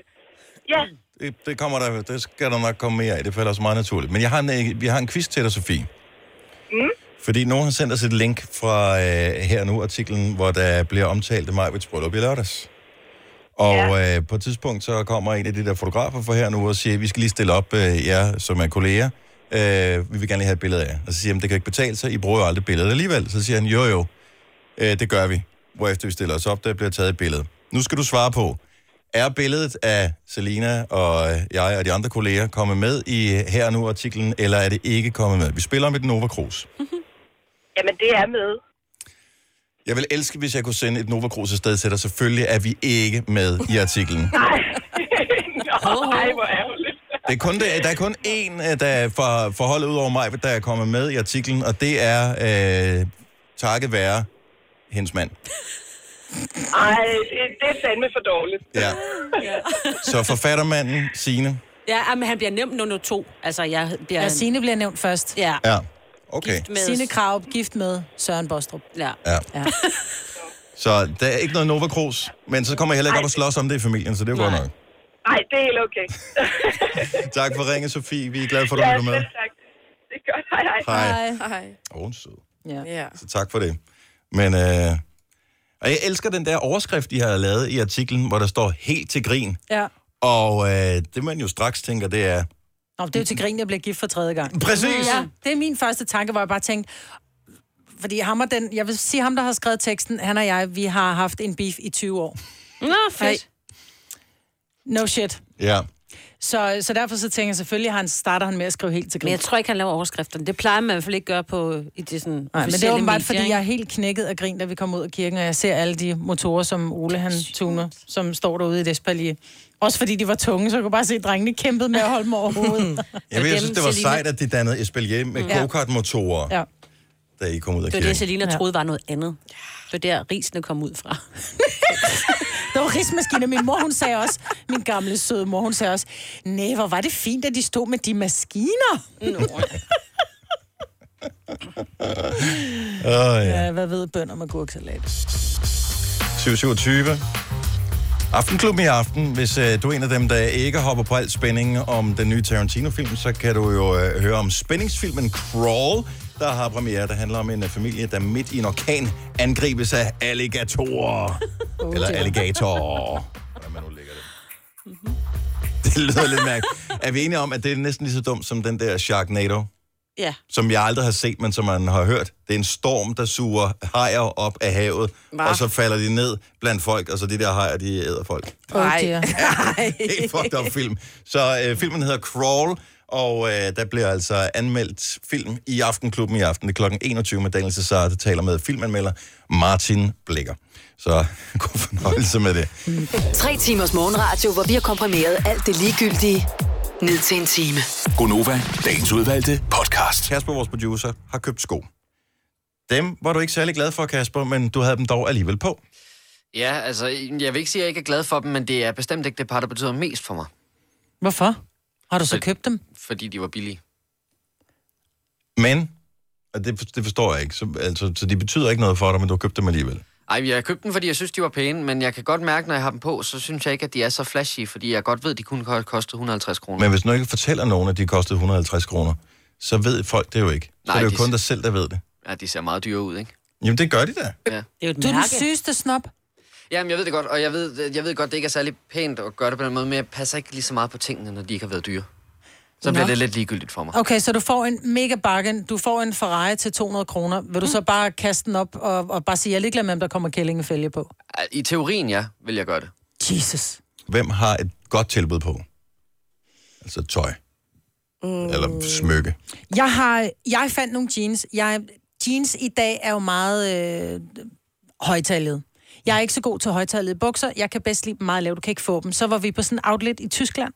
ja, Det, det kommer der, det skal der nok komme mere af. Det falder også meget naturligt. Men jeg har en, øh, vi har en quiz til dig, Sofie. Mm. Fordi nogen har sendt os et link fra øh, her nu artiklen, hvor der bliver omtalt Majvits bryllup i lørdags. Og ja. øh, på et tidspunkt så kommer en af de der fotografer for her nu og siger, vi skal lige stille op øh, jer, som er kolleger. Øh, vi vil gerne lige have et billede af jer. Og så siger han, det kan ikke betale sig, I bruger jo aldrig billedet alligevel. Så siger han, jo jo, øh, det gør vi. Hvorefter vi stiller os op, der bliver taget et billede. Nu skal du svare på, er billedet af Selina og øh, jeg og de andre kolleger kommet med i her nu artiklen, eller er det ikke kommet med? Vi spiller med den Nova Cruz. [laughs] jamen, det er med. Jeg vil elske, hvis jeg kunne sende et Nova Cruz afsted til dig. Selvfølgelig er vi ikke med i artiklen. [laughs] Nej. [laughs] Nå, ej, hvor ærgerligt. Det er kun, det, der er kun én, øh, der er for, forholdet ud over mig, der er kommet med i artiklen, og det er øh, takket være hendes mand. Ej, det, det er fandme for dårligt. Ja. Så forfattermanden, Signe. Ja, men han bliver nemt nummer to. Altså, jeg bliver... Ja, Signe bliver nævnt først. Ja. Ja, okay. Med... Signe Krav, gift med Søren Bostrup. Ja. Ja. ja. [laughs] Så der er ikke noget Nova Cruz, men så kommer jeg heller ikke op og slås om det i familien, så det er jo godt nok. Nej, det er helt okay. [laughs] Tak for ringe, Sofie. Vi er glade for, at du ja, lytter med. tak. Det er godt. Hej, hej. Hej. Hej. Åh, er sød. Ja. ja. Så tak for det. Men, øh, og jeg elsker den der overskrift, de har lavet i artiklen, hvor der står helt til grin. Ja. Og øh, det man jo straks tænker, det er, Nå, det er jo til grin, jeg bliver gift for tredje gang. Præcis. Ja, det er min første tanke, hvor jeg bare tænkte, fordi ham og den, jeg vil sige ham, der har skrevet teksten, han og jeg, vi har haft en beef i 20 år. Nå, fedt. No shit. ja. Så, så derfor så tænker jeg selvfølgelig, han starter han med at skrive helt til grin. Men jeg tror ikke, han laver overskrifterne. Det plejer man i hvert fald ikke gøre på i det sådan Nej, men det er åbenbart, medier, fordi jeg er helt knækket af grin, da vi kommer ud af kirken, og jeg ser alle de motorer, som Ole han tuner, som står derude i det espalier. Også fordi de var tunge, så jeg kunne bare se, at drengene kæmpede med at holde dem over [laughs] hovedet. Jeg, ved, jeg synes, det var sejt, at de dannede Espalier med Ja. go-kart-motorer, Ja. da I kom ud af Det var kirken. det, Selina troede var noget andet. Det var der, risene kom ud fra. [laughs] Det var rismaskiner. Min mor, hun sagde også, min gamle søde mor, hun sagde også, nej, hvor var det fint, at de stod med de maskiner. [laughs] Åh, ja. Ja, hvad ved bønder med gurksalat? 727. Aftenklubben i aften. Hvis øh, du er en af dem, der ikke hopper på alt spænding om den nye Tarantino-film, så kan du jo øh, høre om spændingsfilmen Crawl, der har premiere. Der handler om en øh, familie, der midt i en orkan angribes af alligatorer. Oh, [laughs] Eller dear. alligator. Hvordan man nu lægger det. Det lyder lidt mærkeligt. Er vi enige om, at det er næsten lige så dumt som den der Sharknado? Ja. som jeg aldrig har set, men som man har hørt. Det er en storm, der suger hajer op af havet, Hva? og så falder de ned blandt folk, og så de der hajer, de æder folk. Oh, dear. [laughs] Helt fucked up film. Så øh, filmen hedder Crawl, og øh, der bliver altså anmeldt film i Aftenklubben i aften. Det er klokken 21 med Daniel Cesar, der taler med filmanmelder Martin Blikker. Så [laughs] god fornøjelse med det. Tre timers morgenradio, hvor vi har komprimeret alt det ligegyldige ned til en time. Gonova, dagens udvalgte podcast. Kasper, vores producer, har købt sko. Dem var du ikke særlig glad for, Kasper, men du havde dem dog alligevel på. Ja, altså, jeg vil ikke sige, at jeg ikke er glad for dem, men det er bestemt ikke det par, der betyder mest for mig. Hvorfor? Har du så købt dem? Fordi de var billige. Men, og det, det forstår jeg ikke, så, altså, så de betyder ikke noget for dig, men du har købt dem alligevel. Ej, jeg har købt dem, fordi jeg synes, de var pæne, men jeg kan godt mærke, når jeg har dem på, så synes jeg ikke, at de er så flashy, fordi jeg godt ved, at de kun ko- kostede 150 kroner. Men hvis du ikke fortæller nogen, at de kostede 150 kroner, så ved folk det jo ikke. Så Nej, er det jo de- kun dig selv, der ved det. Ja, de ser meget dyre ud, ikke? Jamen, det gør de da. Ja. Det er jo Du er den sygeste snop. Jamen, jeg ved det godt, og jeg ved, jeg ved godt, det ikke er særlig pænt at gøre det på den måde, men jeg passer ikke lige så meget på tingene, når de ikke har været dyre. Så bliver Nå. det lidt ligegyldigt for mig. Okay, så du får en mega bargain. Du får en Ferrari til 200 kroner. Vil du så bare kaste den op og, og bare sige, jeg er ligeglad med, om der kommer kællingefælge på? I teorien, ja, vil jeg gøre det. Jesus. Hvem har et godt tilbud på? Altså tøj. Mm. Eller smykke. Jeg har, jeg fandt nogle jeans. Jeg, jeans i dag er jo meget øh, højtallet. Jeg er ikke så god til højtallede bukser. Jeg kan bedst lide dem meget lavt. Du kan ikke få dem. Så var vi på sådan en outlet i Tyskland.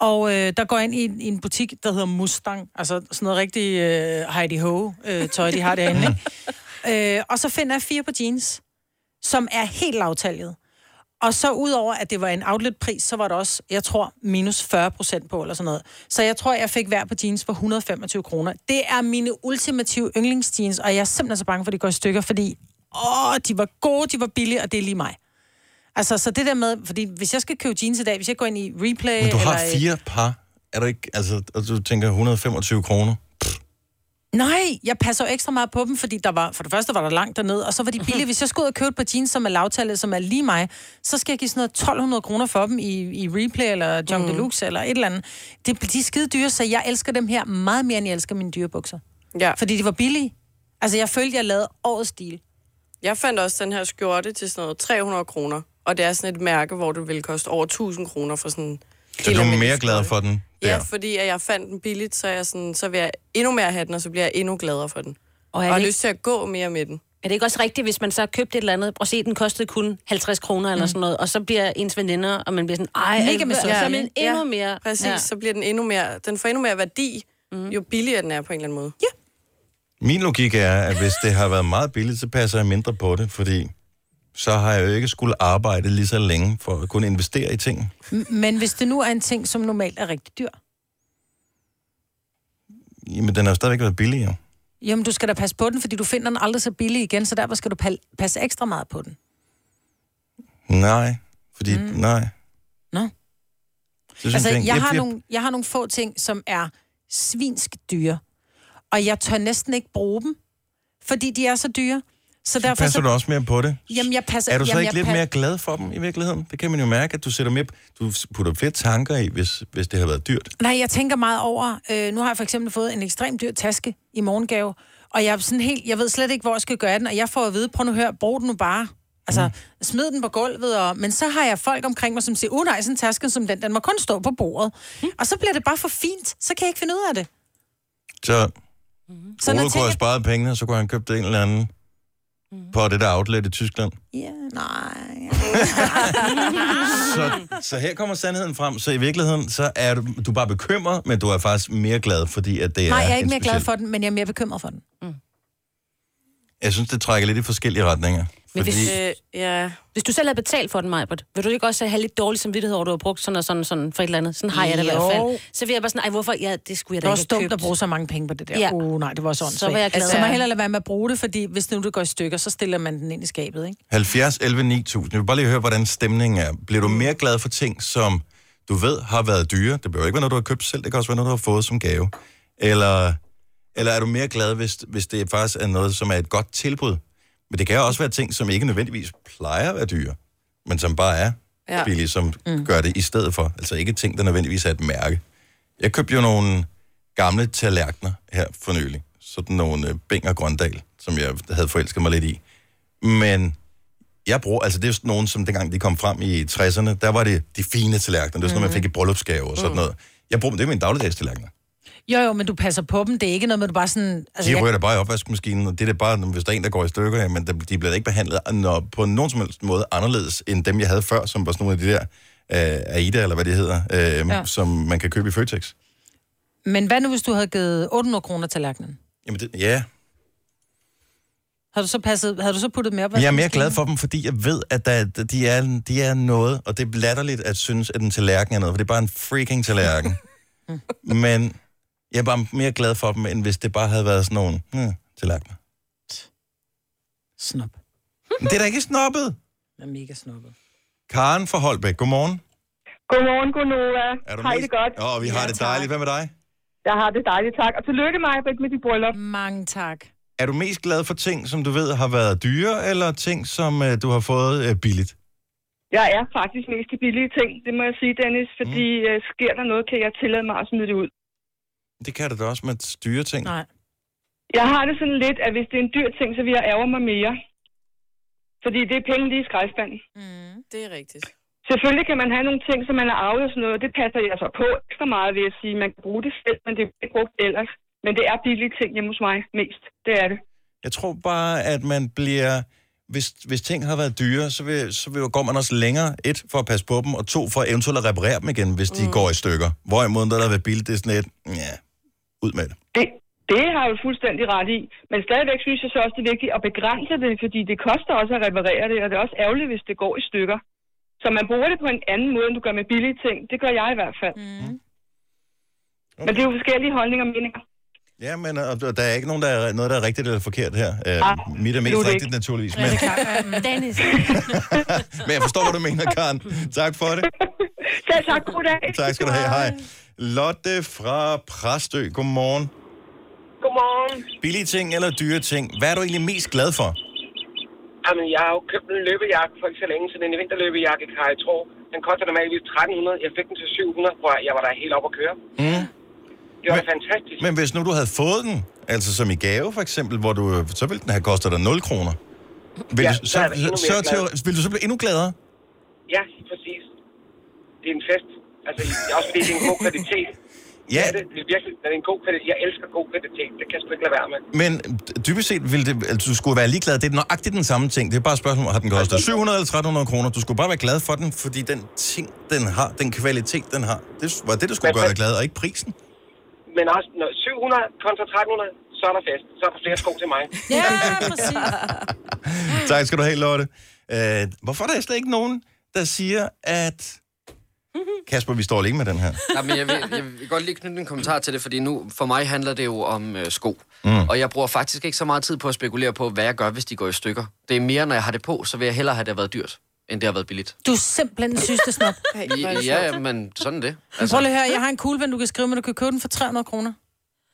Og øh, der går jeg ind i, en- i en butik, der hedder Mustang. Altså sådan noget rigtig øh, Heidi Ho-tøj, de har derinde. Ikke? [laughs] Øh, og så finder jeg fire på jeans, som er helt lavtaljet. Og så udover, at det var en outletpris, så var der også, jeg tror, minus 40 procent på, eller sådan noget. Så jeg tror, jeg fik hver på jeans for 125 kroner. Det er mine ultimative yndlingsjeans, og jeg er simpelthen så bange for, at de går i stykker, fordi åh, de var gode, de var billige, og det er lige mig. Altså, så det der med, fordi hvis jeg skal købe jeans i dag, hvis jeg går ind i replay... Men du har eller, fire par. Er du ikke, altså, og du tænker 125 kroner? Nej, jeg passer jo ekstra meget på dem, fordi der var, for det første var der langt derned, og så var de billige. Hvis jeg skulle ud og købe et par jeans, som er lavtallet, som er lige mig, så skal jeg give sådan noget 1200 kroner for dem i, i Replay eller Junk mm. Deluxe eller et eller andet. Det, de er skide dyre, så jeg elsker dem her meget mere, end jeg elsker mine dyrebukser. Ja. Fordi de var billige. Altså, jeg følte, jeg lavede årets stil. Jeg fandt også den her skjorte til sådan noget 300 kroner. Og det er sådan et mærke, hvor det vil koste over 1000 kroner for sådan... Så du er mere glad for den? Ja, fordi at jeg fandt den billigt, så, er jeg sådan, så vil jeg endnu mere have den, og så bliver jeg endnu gladere for den. Og Og jeg har det- lyst til at gå mere med den. Er det ikke også rigtigt, hvis man så har købt et eller andet, og se, den kostede kun 50 kroner eller Mm. sådan noget, og så bliver ens veninder, og man bliver sådan, ej, Mega mega med så, sukker. så man endnu Ja, mere... Præcis, Ja. ja. så bliver den endnu mere... Den får endnu mere værdi, mm. jo billigere den er på en eller anden måde. Ja. Min logik er, at hvis det har været meget billigt, så passer jeg mindre på det, fordi så har jeg jo ikke skulle arbejde lige så længe for at kunne investere i ting. Men hvis det nu er en ting, som normalt er rigtig dyr, Jamen, den har jo stadigvæk været billigere. jamen du skal da passe på den, fordi du finder den aldrig så billig igen, så derfor skal du pal- passe ekstra meget på den. Nej, fordi, mm. nej. Nå. Så Altså, jeg, jeg, har nogle, jeg har nogle få ting, som er svinsk dyre, og jeg tør næsten ikke bruge dem, fordi de er så dyre. Så, så derfor passer så, du også mere på det. Jamen, jeg passer, Er du så jamen, ikke lidt pa- mere glad for dem i virkeligheden? Det kan man jo mærke, at du sætter mere, du putter flere tanker i, hvis, hvis det har været dyrt. Nej, jeg tænker meget over, øh, nu har jeg for eksempel fået en ekstremt dyr taske i morgengave, og jeg er sådan helt, jeg ved slet ikke, hvor jeg skal gøre den, og jeg får at vide, prøv nu at høre, brug den nu bare. Altså, mm. smid den på gulvet, og, men så har jeg folk omkring mig, som siger, uh nej, sådan en taske som den, den må kun stå på bordet. Mm. Og så bliver det bare for fint, så kan jeg ikke finde ud af det. Så Så når Ole kunne have sparet pengene, og så kunne han købt en eller anden på det der outlet i Tyskland. Ja, nej. [laughs] Så, så her kommer sandheden frem. Så i virkeligheden, så er du, du er bare bekymret, men du er faktisk mere glad, fordi at det Nej, er jeg er ikke mere glad speciel- for den, men jeg er mere bekymret for den. Jeg synes, det trækker lidt i forskellige retninger. Men Fordi... hvis, Øh, ja. hvis du selv har betalt for den, Majbert, vil du ikke også have lidt dårlig samvittighed over, at du har brugt sådan og sådan, sådan for et eller andet? Sådan har jeg det i hvert fald. Så vil jeg bare sådan, ej, hvorfor? Ja, det skulle jeg Det da var ikke have dumt købt. at bruge så mange penge på det der. Ja. Uh, nej, det var sådan. Så var jeg glad. Så må jeg hellere lade være med at bruge det, fordi hvis nu det går i stykker, så stiller man den ind i skabet, ikke? 70, 11, 9000. Jeg vil bare lige høre, hvordan stemningen er. Bliver du mere glad for ting, som du ved har været dyre? Det behøver ikke være noget, du har købt selv. Det kan også være noget, du har fået som gave. Eller, eller er du mere glad, hvis, hvis det faktisk er noget, som er et godt tilbud? Men det kan også være ting, som ikke nødvendigvis plejer at være dyre, men som bare er Ja. billige, som mm. gør det i stedet for. Altså ikke ting, der nødvendigvis er et mærke. Jeg købte jo nogle gamle tallerkener her for nylig. Sådan nogle øh, Bing og Grøndal, som jeg havde forelsket mig lidt i. Men jeg bruger, altså det er sådan nogle, som dengang de kom frem i 60'erne, der var det de fine tallerkener. Det var sådan noget, man fik i bryllupsgave og sådan noget. Jeg bruger dem, det er mine dagligdags tallerkener. Jo, jo, men du passer på dem. Det er ikke noget med, du bare sådan... Altså, de jeg- da bare i opvaskemaskinen, og det er da bare, hvis der er en, der går i stykker, ja, men de bliver ikke behandlet når, på nogen som helst måde anderledes, end dem, jeg havde før, som var sådan nogle af de der øh, Aida, eller hvad det hedder, øh, Ja. som man kan købe i Føtex. Men hvad nu, hvis du havde givet 800 kroner til tallerkenen? Jamen, det, ja, Har du så, passet, havde du så puttet mere op? jeg er mere glad for dem, fordi jeg ved, at der, de, er, de er noget, og det er latterligt at synes, at en tallerken er noget, for det er bare en freaking tallerken. [laughs] men jeg er bare mere glad for dem, end hvis det bare havde været sådan nogle hmm, tallerkener. Snop. Men det er da ikke snobbet. Jeg er mega snobbet. Karen fra Holbæk, godmorgen. Godmorgen, Gunova. Er du Hej det godt. Åh, vi har det dejligt. Hvad med dig? Jeg har det dejligt, tak. Og tillykke mig, med dit bryllup. Mange tak. Er du mest glad for ting, som du ved har været dyre, eller ting, som uh, du har fået uh, billigt? Jeg er faktisk mest til billige ting, det må jeg sige, Dennis. Fordi mm. uh, sker der noget, kan jeg tillade mig at smide det ud. Det kan det da også med dyre ting. Nej. Jeg har det sådan lidt, at hvis det er en dyr ting, så vil jeg ærge mig mere. Fordi det er penge lige i skraldespanden. Mm. Det er rigtigt. Selvfølgelig kan man have nogle ting, som man har arvet og sådan noget. Det passer jeg så på ekstra meget, vil jeg sige. Man kan bruge det selv, men det er ikke brugt ellers. Men det er billige ting hjemme hos mig mest. Det er det. Jeg tror bare, at man bliver hvis, hvis ting har været dyre, så, vil, så vil, går man også længere, et, for at passe på dem, og to, for eventuelt at reparere dem igen, hvis de går i stykker. Hvorimod, når der har været billigt, det er sådan et, ja, ud med det. Det, det har du fuldstændig ret i. Men stadigvæk synes jeg så også, det er vigtigt at begrænse det, fordi det koster også at reparere det, og det er også ærgerligt, hvis det går i stykker. Så man bruger det på en anden måde, end du gør med billige ting. Det gør jeg i hvert fald. Mm. Men det er jo forskellige holdninger og meninger. Ja, men og, der er ikke nogen, der er, noget, der er rigtigt eller forkert her. Uh, Ah, mit er mest rigtigt, ikke. naturligvis. Men. [laughs] Dennis. men jeg forstår, hvad du mener, Karen. Tak for det. [laughs] Selv tak. God dag. Tak skal du have. Hej. Lotte fra Præstø. Godmorgen. Godmorgen. Billige ting eller dyre ting. Hvad er du egentlig mest glad for? Jamen, jeg har jo købt en løbejakke for ikke så længe siden. En vinterløbejakke, kan jeg tro. Den koster normalvis 1300. Jeg fik den til 700, hvor jeg var der helt op at køre. Mm. Det var fantastisk. Men hvis nu du havde fået den, altså som i gave for eksempel, hvor du, så ville den have kostet dig 0 kroner. Vil, Ja, du, så så, så, så, vil du så blive endnu gladere? Ja, præcis. Det er en fest. Altså, også fordi det er en god kvalitet. Ja. Det, er det, er virkelig det er en god kvalitet. Jeg elsker god kvalitet. Det kan jeg sgu ikke lade være med. Men dybest set ville det, altså, du skulle være ligeglad. Det er nøjagtigt den samme ting. Det er bare et spørgsmål, har den kostet 700 eller 1300 kroner? Du skulle bare være glad for den, fordi den ting, den har, den kvalitet, den har, det var det, der skulle gøre dig glad, og ikke prisen. Men også, når 700 kontra 1300, så er der fest. Så er der flere sko til mig. Ja, præcis. [laughs] Tak skal du have, Lotte. Uh, hvorfor er der slet ikke nogen, der siger, at... Kasper, vi står alene med den her. [laughs] Ja, men jeg, vil, jeg vil godt lige knytte en kommentar til det, fordi nu for mig handler det jo om øh, sko. Mm. Og jeg bruger faktisk ikke så meget tid på at spekulere på, hvad jeg gør, hvis de går i stykker. Det er mere, når jeg har det på, så vil jeg hellere have, at det har været dyrt, end det har været billigt. Du er simpelthen en sidste snop. [laughs] Ja, ja, men sådan er det. Altså. Prøv lige høre, jeg har en kuglepen, du kan skrive, men du kan købe den for 300 kroner.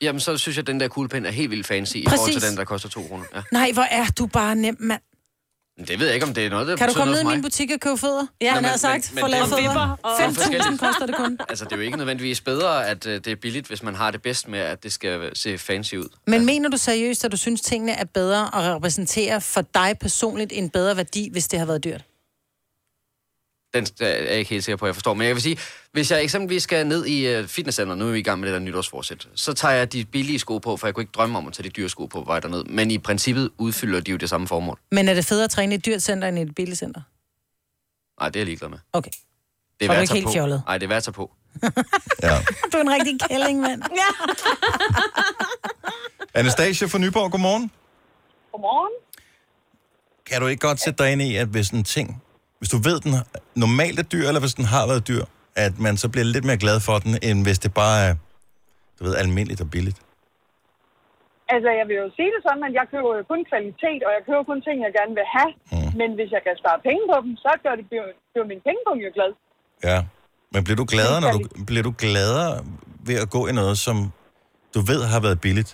Jamen, så synes jeg, at den der kuglepen er helt vildt fancy i Præcis. forhold til den, der koster 2 kroner. Ja. Nej, hvor er du bare nem, mand. Det ved jeg ikke, om det er noget, der Kan du komme ned i min butik og købe fødder? Ja, Ja, han men- har sagt, men- for men lave det er fødder. forskelligt. 5.000 koster det kun. Altså, det er jo ikke nødvendigvis bedre, at øh, det er billigt, hvis man har det bedst med, at det skal se fancy ud. Men mener du seriøst, at du synes, tingene er bedre og repræsenterer for dig personligt en bedre værdi, hvis det har været dyrt? Den er jeg ikke helt sikker på, at jeg forstår. Men jeg vil sige, hvis jeg eksempelvis skal ned i uh, fitnesscenter, nu er vi i gang med det der nytårsforsæt, så tager jeg de billige sko på, for jeg kunne ikke drømme om at tage de dyre sko på vej derned. Men i princippet udfylder de jo det samme formål. Men er det federe at træne i et dyrt center end i et billigt center? Nej, det er jeg ligeglad med. Okay. Det er du værd at ikke tage helt på. fjollet? Nej, det er værd at tage på. [laughs] Du er en rigtig kælling, mand. Ja. [laughs] Anastasia fra Nyborg, godmorgen. Godmorgen. Kan du ikke godt sætte dig ind i, at hvis en ting, hvis du ved, den normalt er dyr, eller hvis den har været dyr, at man så bliver lidt mere glad for den, end hvis det bare er, du ved, almindeligt og billigt? Altså, jeg vil jo sige det sådan, at jeg køber jo kun kvalitet, og jeg køber kun ting, jeg gerne vil have. Mm. Men hvis jeg kan spare penge på dem, så gør det, bliver, bliver min pengepunkt jo glad. Ja. Men bliver du gladere, når du, bliver du gladere ved at gå i noget, som du ved har været billigt?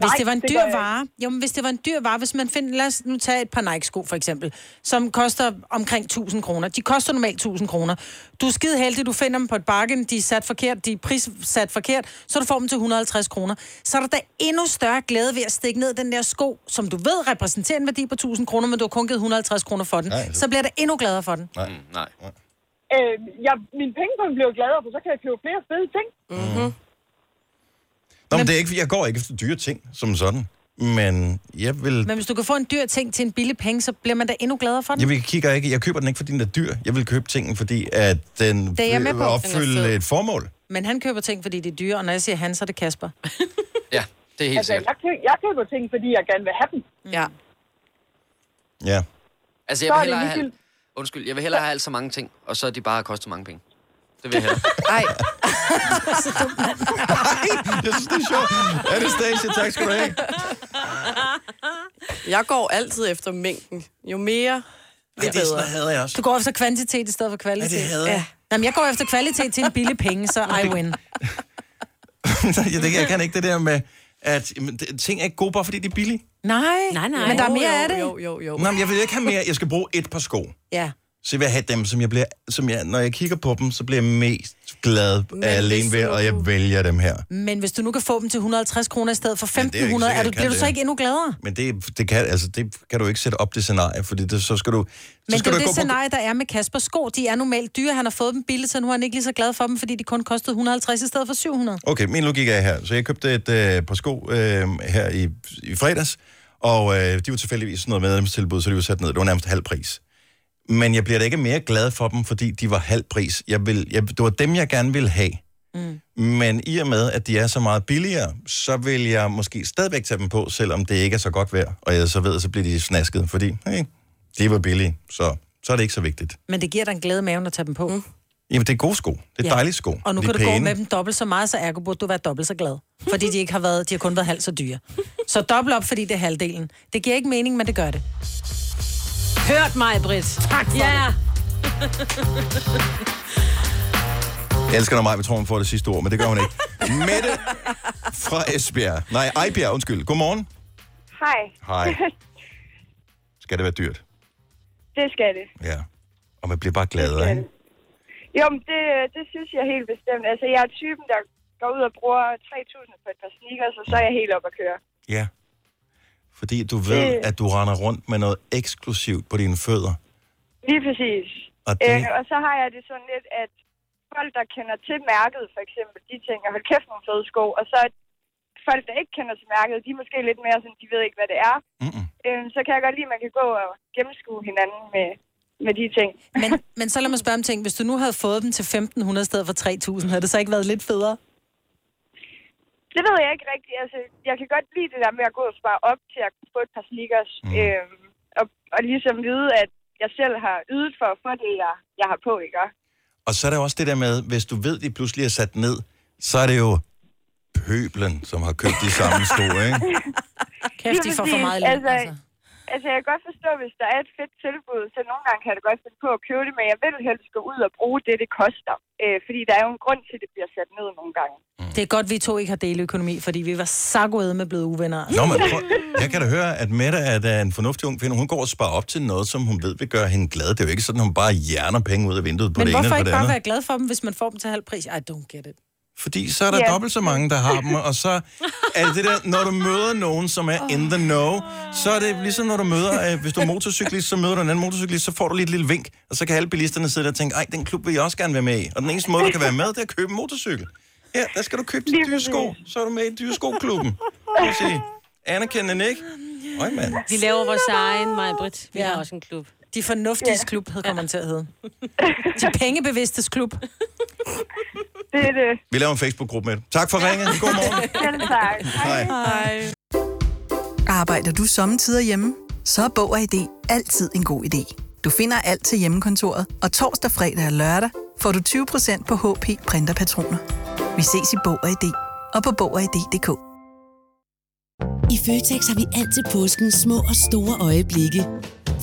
Hvis Nej, det var en det dyr vare, jo, men hvis det var en dyr vare, hvis man finder, lad os nu tage et par Nike-sko for eksempel, som koster omkring 1000 kroner. De koster normalt 1000 kroner. Du er skide heldig, du finder dem på et bargain, de er sat forkert, de er prissat forkert, så du får dem til 150 kroner. Så er der da endnu større glæde ved at stikke ned den der sko, som du ved repræsenterer en værdi på 1000 kroner, men du har kun givet 150 kroner for den. Nej, så bliver der endnu gladere for den. Nej. Mm, nej. Øh, jeg, min pengepunkt bliver gladere, for så kan jeg købe flere fede ting. Mm-hmm. Nå, men det er ikke, jeg går ikke efter dyre ting som sådan. Men jeg vil... Men hvis du kan få en dyr ting til en billig penge, så bliver man da endnu gladere for den. Jeg vil kigger ikke, jeg køber den ikke, fordi den er dyr. Jeg vil købe tingen, fordi at den Det er jeg med på. vil Den opfylde fed. et formål. Men han køber ting, fordi det er dyre, og når jeg siger han, så er det Kasper. [laughs] Ja, det er helt Altså, sikkert. jeg, kø- jeg køber ting, fordi jeg gerne vil have dem. Ja. Ja. Altså, Så jeg vil hellere have... Undskyld, jeg vil hellere have alt så mange ting, og så er de bare kostet mange penge. Det vil jeg hellere. [laughs] Ej. Jeg synes, det er sjovt. Anastasia, tak skal du have. Jeg går altid efter mængden. Jo mere, jo det er sådan bedre. hader jeg også. Du går efter kvantitet i stedet for kvalitet. Ja, det hader jeg. Jamen, jeg går efter kvalitet til en billig penge, så I win. [laughs] jeg, det, jeg kan ikke det der med, at jamen, det- ting er ikke gode, bare fordi de er billige. Nej, nej, nej. Men der er mere jo, af det. Jo, jo, jo. Nå, men jeg vil ikke have mere. Jeg skal bruge et par sko. Ja. Så jeg vil have dem, som jeg bliver, som jeg, når jeg kigger på dem, så bliver jeg mest glad Men alene ved, nu- og jeg vælger dem her. Men hvis du nu kan få dem til 150 kroner i stedet for det er jo ikke 1500, er, sikkert, du, bliver du så det. ikke endnu gladere? Men det, det, kan, altså, det kan du ikke sætte op det scenarie, fordi det, så skal du... Så Men det skal er du jo gå det scenarie, der er med Kaspers sko. De er normalt dyre. Han har fået dem billigt, så nu er han ikke lige så glad for dem, fordi de kun kostede 150 i stedet for 700. Okay, min logik er her. Så jeg købte et øh, par sko øh, her i, i fredags, Og øh, de var tilfældigvis sådan noget medlemstilbud, så de var sat ned. Det var nærmest halv pris. Men jeg bliver da ikke mere glad for dem, fordi de var halv pris. Jeg vil, jeg, det var dem, jeg gerne ville have. Mm. Men i og med, at de er så meget billigere, så vil jeg måske stadigvæk tage dem på, selvom det ikke er så godt værd. Og jeg så ved, så bliver de snasket, fordi hey, de var billige, så, så er det ikke så vigtigt. Men det giver dig en glæde i maven at tage dem på. Mm. Jamen, det er gode sko. Det er ja. dejlige sko. Og nu de kan du gå pæne. med dem dobbelt så meget, så ergo burde du være dobbelt så glad. Fordi de ikke har været, de har kun været halvt så dyre. [laughs] Så dobbelt op, fordi det er halvdelen. Det giver ikke mening, men det gør det. Hørt mig, Britt. Tak for ja. Jeg elsker, når mig vi tror, hun får det sidste ord, men det gør hun ikke. [laughs] Mette fra Esbjerg. Nej, Ejbjerg, undskyld. Godmorgen. Hej. Hej. [laughs] Skal det være dyrt? Det skal det. Ja. Og man bliver bare gladere, ikke? Jo, men det, det synes jeg helt bestemt. Altså, jeg er typen, der går ud og bruger 3.000 på et par sneakers, og så er jeg helt op at køre. Ja. Fordi du ved, Det- at du render rundt med noget eksklusivt på dine fødder. Lige præcis. Og det- Øh, og så har jeg det sådan lidt, at folk, der kender til mærket, for eksempel, de tænker, hold kæft, nogle fede sko. Og så folk, der ikke kender til mærket, de er måske lidt mere sådan, de ved ikke, hvad det er. Mm-mm. Øh, så kan jeg godt lide, at man kan gå og gennemskue hinanden med, med de ting. Men, [laughs] men så lad mig spørge om ting. Hvis du nu havde fået dem til 1.500 i stedet for 3.000, havde det så ikke været lidt federe? Det ved jeg ikke rigtigt. Altså, jeg kan godt lide det der med at gå og spare op til at kunne få et par sneakers. Mm. Øhm, og, og ligesom vide, at jeg selv har ydet for at få det, jeg, jeg har på, ikke? Og så er der også det der med, hvis du ved, de pludselig er sat ned, så er det jo pøblen, som har købt de samme sko, ikke? [laughs] Kæft, de får for meget løn, altså. altså. Altså, jeg kan godt forstå, hvis der er et fedt tilbud, så nogle gange kan jeg godt finde på at købe det, men jeg vil helst gå ud og bruge det, det koster. Øh, fordi der er jo en grund til, at det bliver sat ned nogle gange. Det er godt, vi to ikke har deleøkonomi, fordi vi var sakkoede med blevet uvenner. Nå, men prøv, jeg kan da høre, at Mette er da en fornuftig ung kvinde. Hun går og sparer op til noget, som hun ved vil gøre hende glad. Det er jo ikke sådan, at hun bare hjerner penge ud af vinduet på Men det ene hvorfor eller på ikke det bare andet. være glad for dem, hvis man får dem til halv pris? I don't get it. Fordi så er der yeah. dobbelt så mange, der har dem, og så er det det der, når du møder nogen, som er in the know, så er det ligesom når du møder, øh, hvis du er motorcyklist, så møder du en anden motorcyklist, så får du lige et lille vink, og så kan alle bilisterne sidde der og tænke, ej, den klub vil jeg også gerne være med i. Og den eneste måde, du kan være med, det er at købe en motorcykel. Ja, der skal du købe de dyre sko, så er du med i dyreskoklubben. Vil sige, anerkendende, ikke? Øj, mand. Vi laver vores egen, mig, Britt. Vi ja. har også en klub. De fornuftige Ja. klub, hed kommer man til at hedde. [laughs] De pengebevidstes klub. Det er det. Vi laver en Facebook-gruppe med det. Tak for ringet. God morgen. [laughs] Selv tak. Hej. Hej. Arbejder du sommetider hjemme? Så er Bog og ID altid en god idé. Du finder alt til hjemmekontoret, og torsdag, fredag og lørdag får du 20% på HP printerpatroner. Vi ses i Bog og ID og på Bog og ID.dk. I Føtex har vi altid påsken små og store øjeblikke.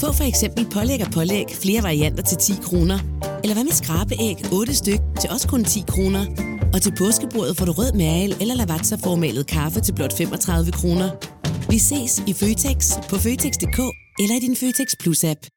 Få for eksempel pålæg og pålæg flere varianter til 10 kroner. Eller hvad med skrabeæg 8 styk til også kun 10 kroner. Og til påskebordet får du rød mal eller lavatserformalet kaffe til blot 35 kroner. Vi ses i Føtex på Føtex.dk eller i din Føtex Plus-app.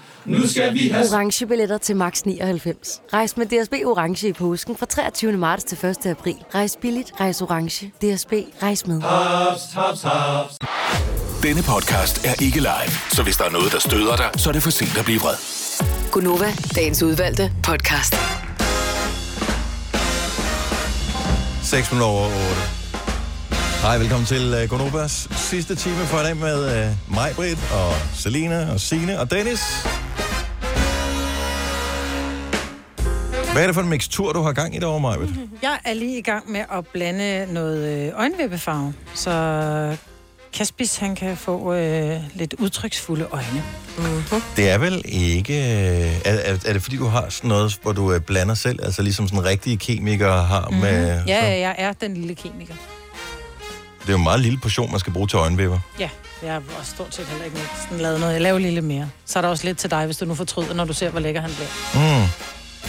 Nu skal vi have... Orange billetter til max 99. Rejs med DSB Orange i påsken fra 23. marts til 1. april. Rejs billigt, rejs orange. DSB, rejs med. Haps, haps, haps. Denne podcast er ikke live, så hvis der er noget, der støder dig, så er det for sent at blive vred. Gunova, dagens udvalgte podcast. 6 minutter over 8. Hej, velkommen til uh, Gonobas sidste time for i dag med uh, mig, Britt, og Selina, og Sine og Dennis. Hvad er det for en mixtur, du har gang i derovre, Majbet? [laughs] Jeg er lige i gang med at blande noget øh, øjenvippefarve, så Kaspis han kan få øh, lidt udtryksfulde øjne. Mm-hmm. Det er vel ikke... øh, Er, er, er det fordi, du har sådan noget, hvor du øh, blander selv? Altså ligesom sådan rigtige kemikere har Mhm. med... Ja, ja, jeg er den lille kemiker. Det er jo en meget lille portion, man skal bruge til øjenvipper. Ja, jeg har også stort set heller ikke sådan lavet noget. Jeg laver lidt mere. Så er der også lidt til dig, hvis du nu fortryder, når du ser, hvor lækker han bliver. Mm.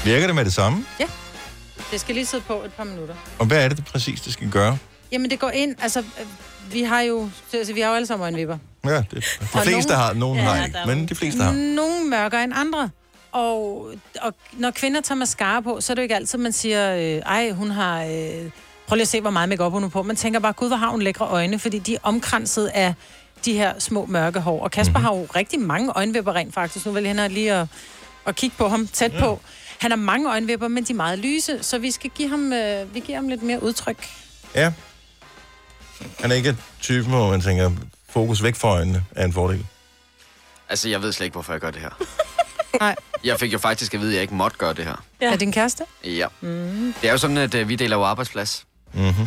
Virker det med det samme? Ja, det skal lige sidde på et par minutter. Og hvad er det, det præcis, det skal gøre? Jamen, det går ind, altså, øh, vi har jo, altså, vi har jo alle sammen øjenvipper. Ja, det, de Og fleste nogen- har, nogen Ja, har ikke, men de fleste har. Nogle mørkere end andre. Og, og når kvinder tager mascara på, så er det jo ikke altid, man siger, øh, ej, hun har... Øh, prøv lige at se, hvor meget makeup hun er på. Man tænker bare, gud, hvor har hun lækre øjne, fordi de er omkranset af de her små mørke hår. Og Kasper mm-hmm. har jo rigtig mange øjenvipper rent faktisk. Nu vil jeg lige at, at kigge på ham tæt på. Han har mange øjenvipper, men de er meget lyse, så vi skal give ham, øh, vi giver ham lidt mere udtryk. Ja. Han er ikke typen, hvor man tænker, fokus væk fra øjnene er en fordel. Altså, jeg ved slet ikke, hvorfor jeg gør det her. [laughs] Nej. Jeg fik jo faktisk at vide, at jeg ikke måtte gøre det her. Ja. Er din kæreste? Ja. Mm. Det er jo sådan, at øh, vi deler jo arbejdsplads. Mm-hmm.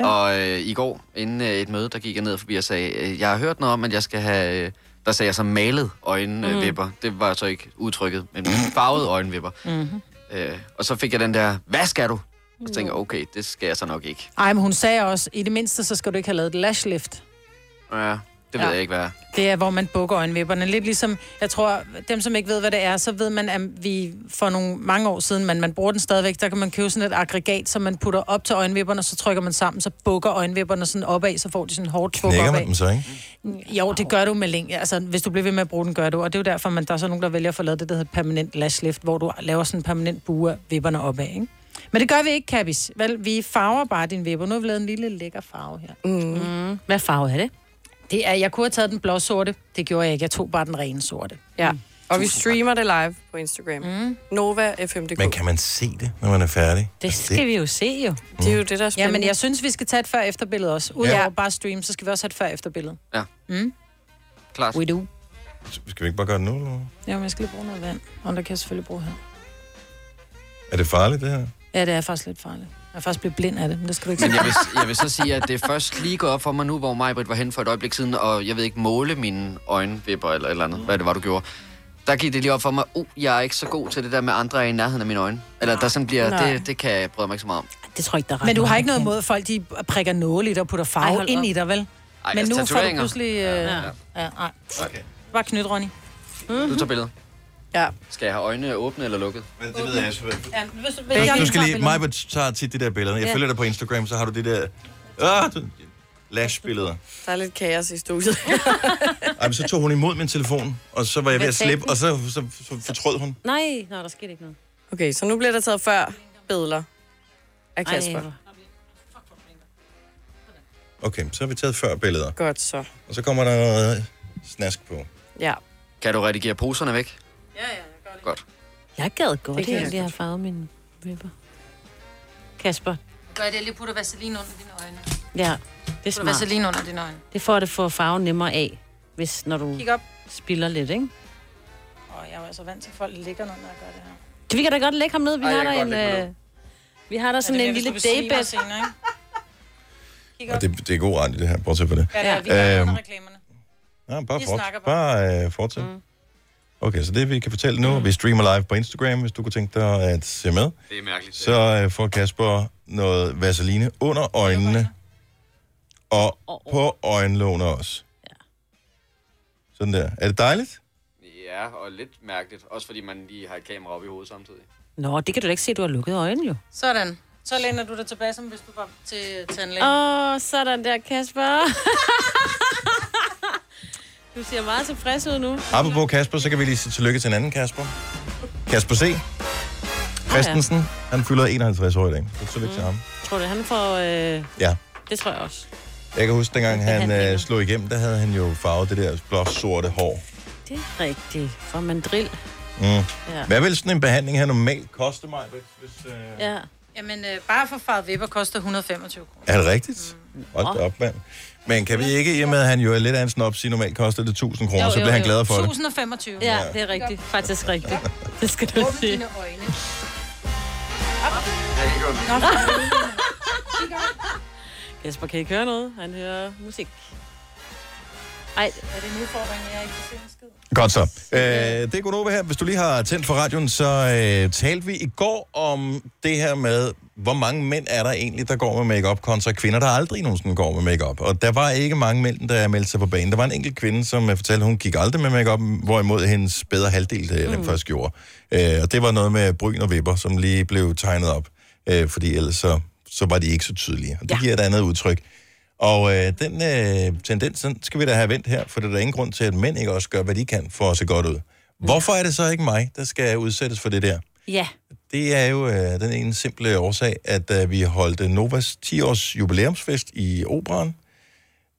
Ja. Og øh, i går, inden øh, et møde, der gik jeg ned forbi og sagde, øh, jeg har hørt noget om, at jeg skal have... Øh, der sagde jeg så malet øjenvipper. Mm. Det var så ikke udtrykket, men farvede øjenvipper. Mm-hmm. Øh, og så fik jeg den der, hvad skal du? Og så tænkte jeg, okay, det skal jeg så nok ikke. Ej, men hun sagde også, i det mindste, så skal du ikke have lavet et lash lift. Ja, det ved Ja. jeg ikke, hvad er. Det er, hvor man bukker øjenvipperne. Lidt ligesom, jeg tror, dem som ikke ved, hvad det er, så ved man, at vi for nogle mange år siden, men man bruger den stadigvæk, der kan man købe sådan et aggregat, som man putter op til øjenvipperne, så trykker man sammen, så bukker øjenvipperne sådan opad, så får de sådan hårdt Knækker opad. man dem så, ikke? Jo, det gør du med længe. Altså, hvis du bliver ved med at bruge den, gør du. Og det er jo derfor, man, der er så nogen, der vælger at få lavet det, der hedder permanent lash lift, hvor du laver sådan en permanent bue af vipperne opad, ikke? Men det gør vi ikke, Kabis. Vel, vi farver bare din vipper. Nu har vi lavet en lille lækker farve her. Mm. Hvad farve er det? Det er, jeg kunne have taget den blå sorte. Det gjorde jeg ikke. Jeg tog bare den rene sorte. Ja. Og vi streamer det live på Instagram. Mm. Nova FMDK. Men kan man se det, når man er færdig? Det skal vi jo se, jo. Det er jo det, der er Ja, spændende. men jeg synes, vi skal tage et før-efter-billede også. Udover Ja. ja. bare stream, så skal vi også have et før-efter-billede. Ja. Mm? Klart. We do. Skal vi ikke bare gøre det nu? Eller? Ja, men jeg skal lige bruge noget vand. Og der kan jeg selvfølgelig bruge her. Er det farligt, det her? Ja, det er faktisk lidt farligt. Jeg er faktisk blevet blind af det, men det skal du ikke Men sige. jeg vil, jeg vil så sige, at det er først lige gået op for mig nu, hvor Majbrit var hen for et øjeblik siden, og jeg ved ikke, måle mine øjenvipper eller et eller andet. Hvad det var, du gjorde? Der gik det lige op for mig, uh, jeg er ikke så god til det der med andre i nærheden af mine øjne. Eller der sådan bliver, Nej. det, det kan jeg bryde mig ikke så meget om. Det tror jeg ikke, der er Men du har ikke noget imod, at folk de prikker nåle i dig og putter Ej, farve hold ind op. i dig, vel? Ej, Men altså, nu får du pludselig... Øh, Ja, ja, ja. ja. Okay. Bare knyt, Ronny. Du tager billedet. Ja. Skal jeg have øjnene åbne eller lukket? Men det ved jeg selvfølgelig. Ja, hvis, Du, hvis jeg du skal lige... Majbert tager tit de der billeder. Jeg Ja. følger dig på Instagram, så har du de der... Ah, du- lash-billeder. Der er lidt kaos i studiet. Ej, men så tog hun imod min telefon, og så var jeg ved at slippe, og så, så, så fortrød hun. Nej, nej, der skete ikke noget. Okay, så nu bliver der taget før billeder af Kasper. Ej, Okay, så har vi taget før billeder. Godt så. Og så kommer der noget snask på. Ja. Kan du redigere poserne væk? Ja, ja, jeg gør det. Godt. Jeg gad godt, Det jeg egentlig have farvet mine vipper. Kasper. Gør jeg det lige putter vaseline under dine øjne. Ja, det er Putter smart. vaseline under dine øjne. Det får det for farven nemmere af, hvis når du Kig op. spiller lidt, ikke? Og jeg er jo altså vant til, at folk ligger, når jeg gør det her. Vi kan da godt lægge ham ned. Vi Ej, har jeg der kan en... Øh, vi har der sådan det en lille du daybed. senere, ikke? Og det, det er god i det her. Bortset for det. Ja, det er, vi kan Øhm, reklamerne. Ja, bare, fort, bare øh, fortsæt. Mm. Okay, så det vi kan fortælle nu, vi streamer live på Instagram, hvis du kunne tænke dig at se med. Det er mærkeligt. Så øh, får Kasper noget vaseline under øjnene, og på øjenlågene også. Sådan der. Er det dejligt? Ja, og lidt mærkeligt. Også fordi man lige har et kamera op i hovedet samtidig. Nå, det kan du da ikke se, du har lukket øjnene jo. Sådan. Så læner du dig tilbage, som hvis du var til tandlægen. Åh, oh, sådan der, Kasper. [laughs] du ser meget tilfreds ud nu. Apropos Kasper, så kan vi lige sige tillykke til en anden Kasper. Kasper C. Christensen, han fylder 51 år i dag. Så tillykke til ham. Tror du, han får... Øh... Ja. Det tror jeg også. Jeg kan huske, dengang han Behandlinger. øh, slog igennem, der havde han jo farvet det der blå sorte hår. Det er rigtigt. For mandrill. Mm. Ja. Hvad vil sådan en behandling her normalt koste mig? Hvis, øh... Ja. Jamen, øh, bare for farvet vipper koster 125 kroner. Er det rigtigt? Hold da op, mand. Men kan vi ikke, i og med at han jo er lidt af en snop, sige normalt koster det 1000 kroner, så bliver han glad for det. 1025. Ja, det er rigtigt. Faktisk rigtigt. [laughs] Det skal du sige. dine øjne. Kasper [laughs] kan ikke høre noget. Han hører musik. Ej, Er det en udfordring, jeg ikke kan se en skid? Godt så. Øh, det er Gunova her. Hvis du lige har tændt for radioen, så øh, talte vi i går om det her med, hvor mange mænd er der egentlig, der går med makeup kontra kvinder, der aldrig nogensinde går med makeup. Og der var ikke mange mænd, der meldte sig på banen. Der var en enkelt kvinde, som øh, fortalte, hun gik aldrig med makeup, hvorimod hendes bedre halvdel det mm. først gjorde. Øh, og det var noget med bryn og vipper, som lige blev tegnet op, øh, fordi ellers så, så var de ikke så tydelige. Og det ja. giver et andet udtryk. Og øh, den øh, tendens, den skal vi da have vendt her, for der er der ingen grund til, at mænd ikke også gør, hvad de kan for at se godt ud. Hvorfor er det så ikke mig, der skal udsættes for det der? Ja. Det er jo øh, den ene simple årsag, at da vi holdt øh, Novas 10-års jubilæumsfest i Operan,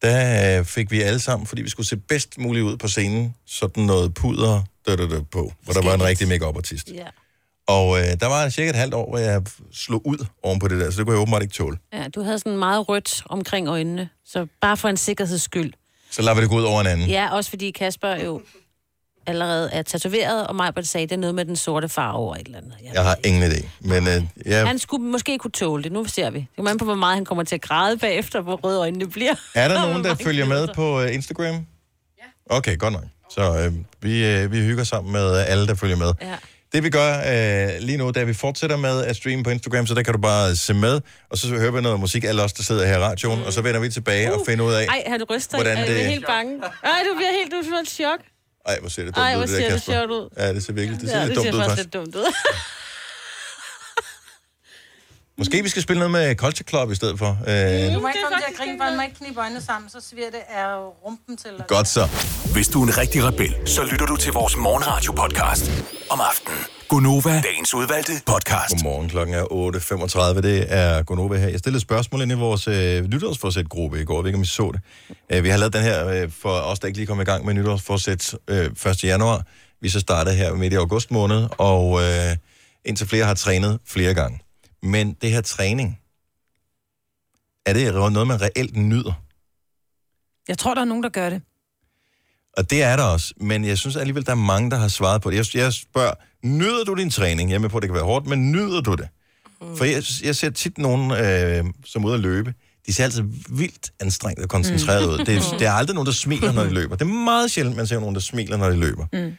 der øh, fik vi alle sammen, fordi vi skulle se bedst muligt ud på scenen, sådan noget puder dø, dø, dø, på, hvor der var en rigtig make artist Ja. Og øh, der var cirka et halvt år, hvor jeg slog ud oven på det der, så det kunne jeg åbenbart ikke tåle. ja, du havde sådan meget rødt omkring øjnene, så bare for en sikkerheds skyld. Så lader vi det gå ud over en anden. Ja, også fordi Kasper jo allerede er tatoveret, og mig sagde, det er noget med den sorte farve over et eller andet. Ja. Jeg har ingen idé. Men øh, ja, Han skulle måske kunne tåle det. Nu ser vi. Det kommer an på, hvor meget han kommer til at græde bagefter, hvor røde øjnene bliver. er der [laughs] nogen, der følger med på øh, Instagram? Ja. Okay, godt nok. Så øh, vi, øh, vi hygger sammen med alle, der følger med. Ja. Det vi gør øh, lige nu, da vi fortsætter med at streame på Instagram, så der kan du bare se med, og så hører vi noget musik, alle os, der sidder her i radioen, mm. og så vender vi tilbage og finder ud af, Ej, han ryster. hvordan Ej, jeg bliver det- helt bange. Ej, du bliver helt, du får et chok. ej, hvor ser det dumt Ej, ud, hvor det der, ser det sjovt ud. Ja, det ser virkelig, det ser ja, lidt det dumt ser ud, faktisk faktisk. lidt dumt ud. Måske vi skal spille noget med Culture Club i stedet for. Øh, Du må ikke komme til at grine, bare må ikke knibe øjnene sammen, så sviger det af rumpen til. dig. godt så. Hvis du er en rigtig rebel, så lytter du til vores morgenradio-podcast om aftenen. Gunova, dagens udvalgte podcast. Godmorgen, klokken er 8.35. Det er Gonova her. Jeg stillede spørgsmål ind i vores øh, nytårsforsæt-gruppe i går. Jeg ved ikke, om I så det. Øh, vi har lavet den her øh, for os, der ikke lige kom i gang med nytårsforsæt øh, 1. januar. Vi så startede her midt i august måned, og øh, indtil flere har trænet flere gange. Men det her træning, er det noget, man reelt nyder? Jeg tror, der er nogen, der gør det. Og det er der også, men jeg synes alligevel, der er mange, der har svaret på det. Jeg, jeg spørger, nyder du din træning? Jeg er med på, at det kan være hårdt, men nyder du det? Mm. For jeg, jeg ser tit nogen, øh, som er ude at løbe, de ser altid vildt anstrengt og koncentreret mm. ud. Det, er- [laughs] det er aldrig nogen, der smiler, når de løber. Det er meget sjældent, man ser nogen, der smiler, når de løber. Mm.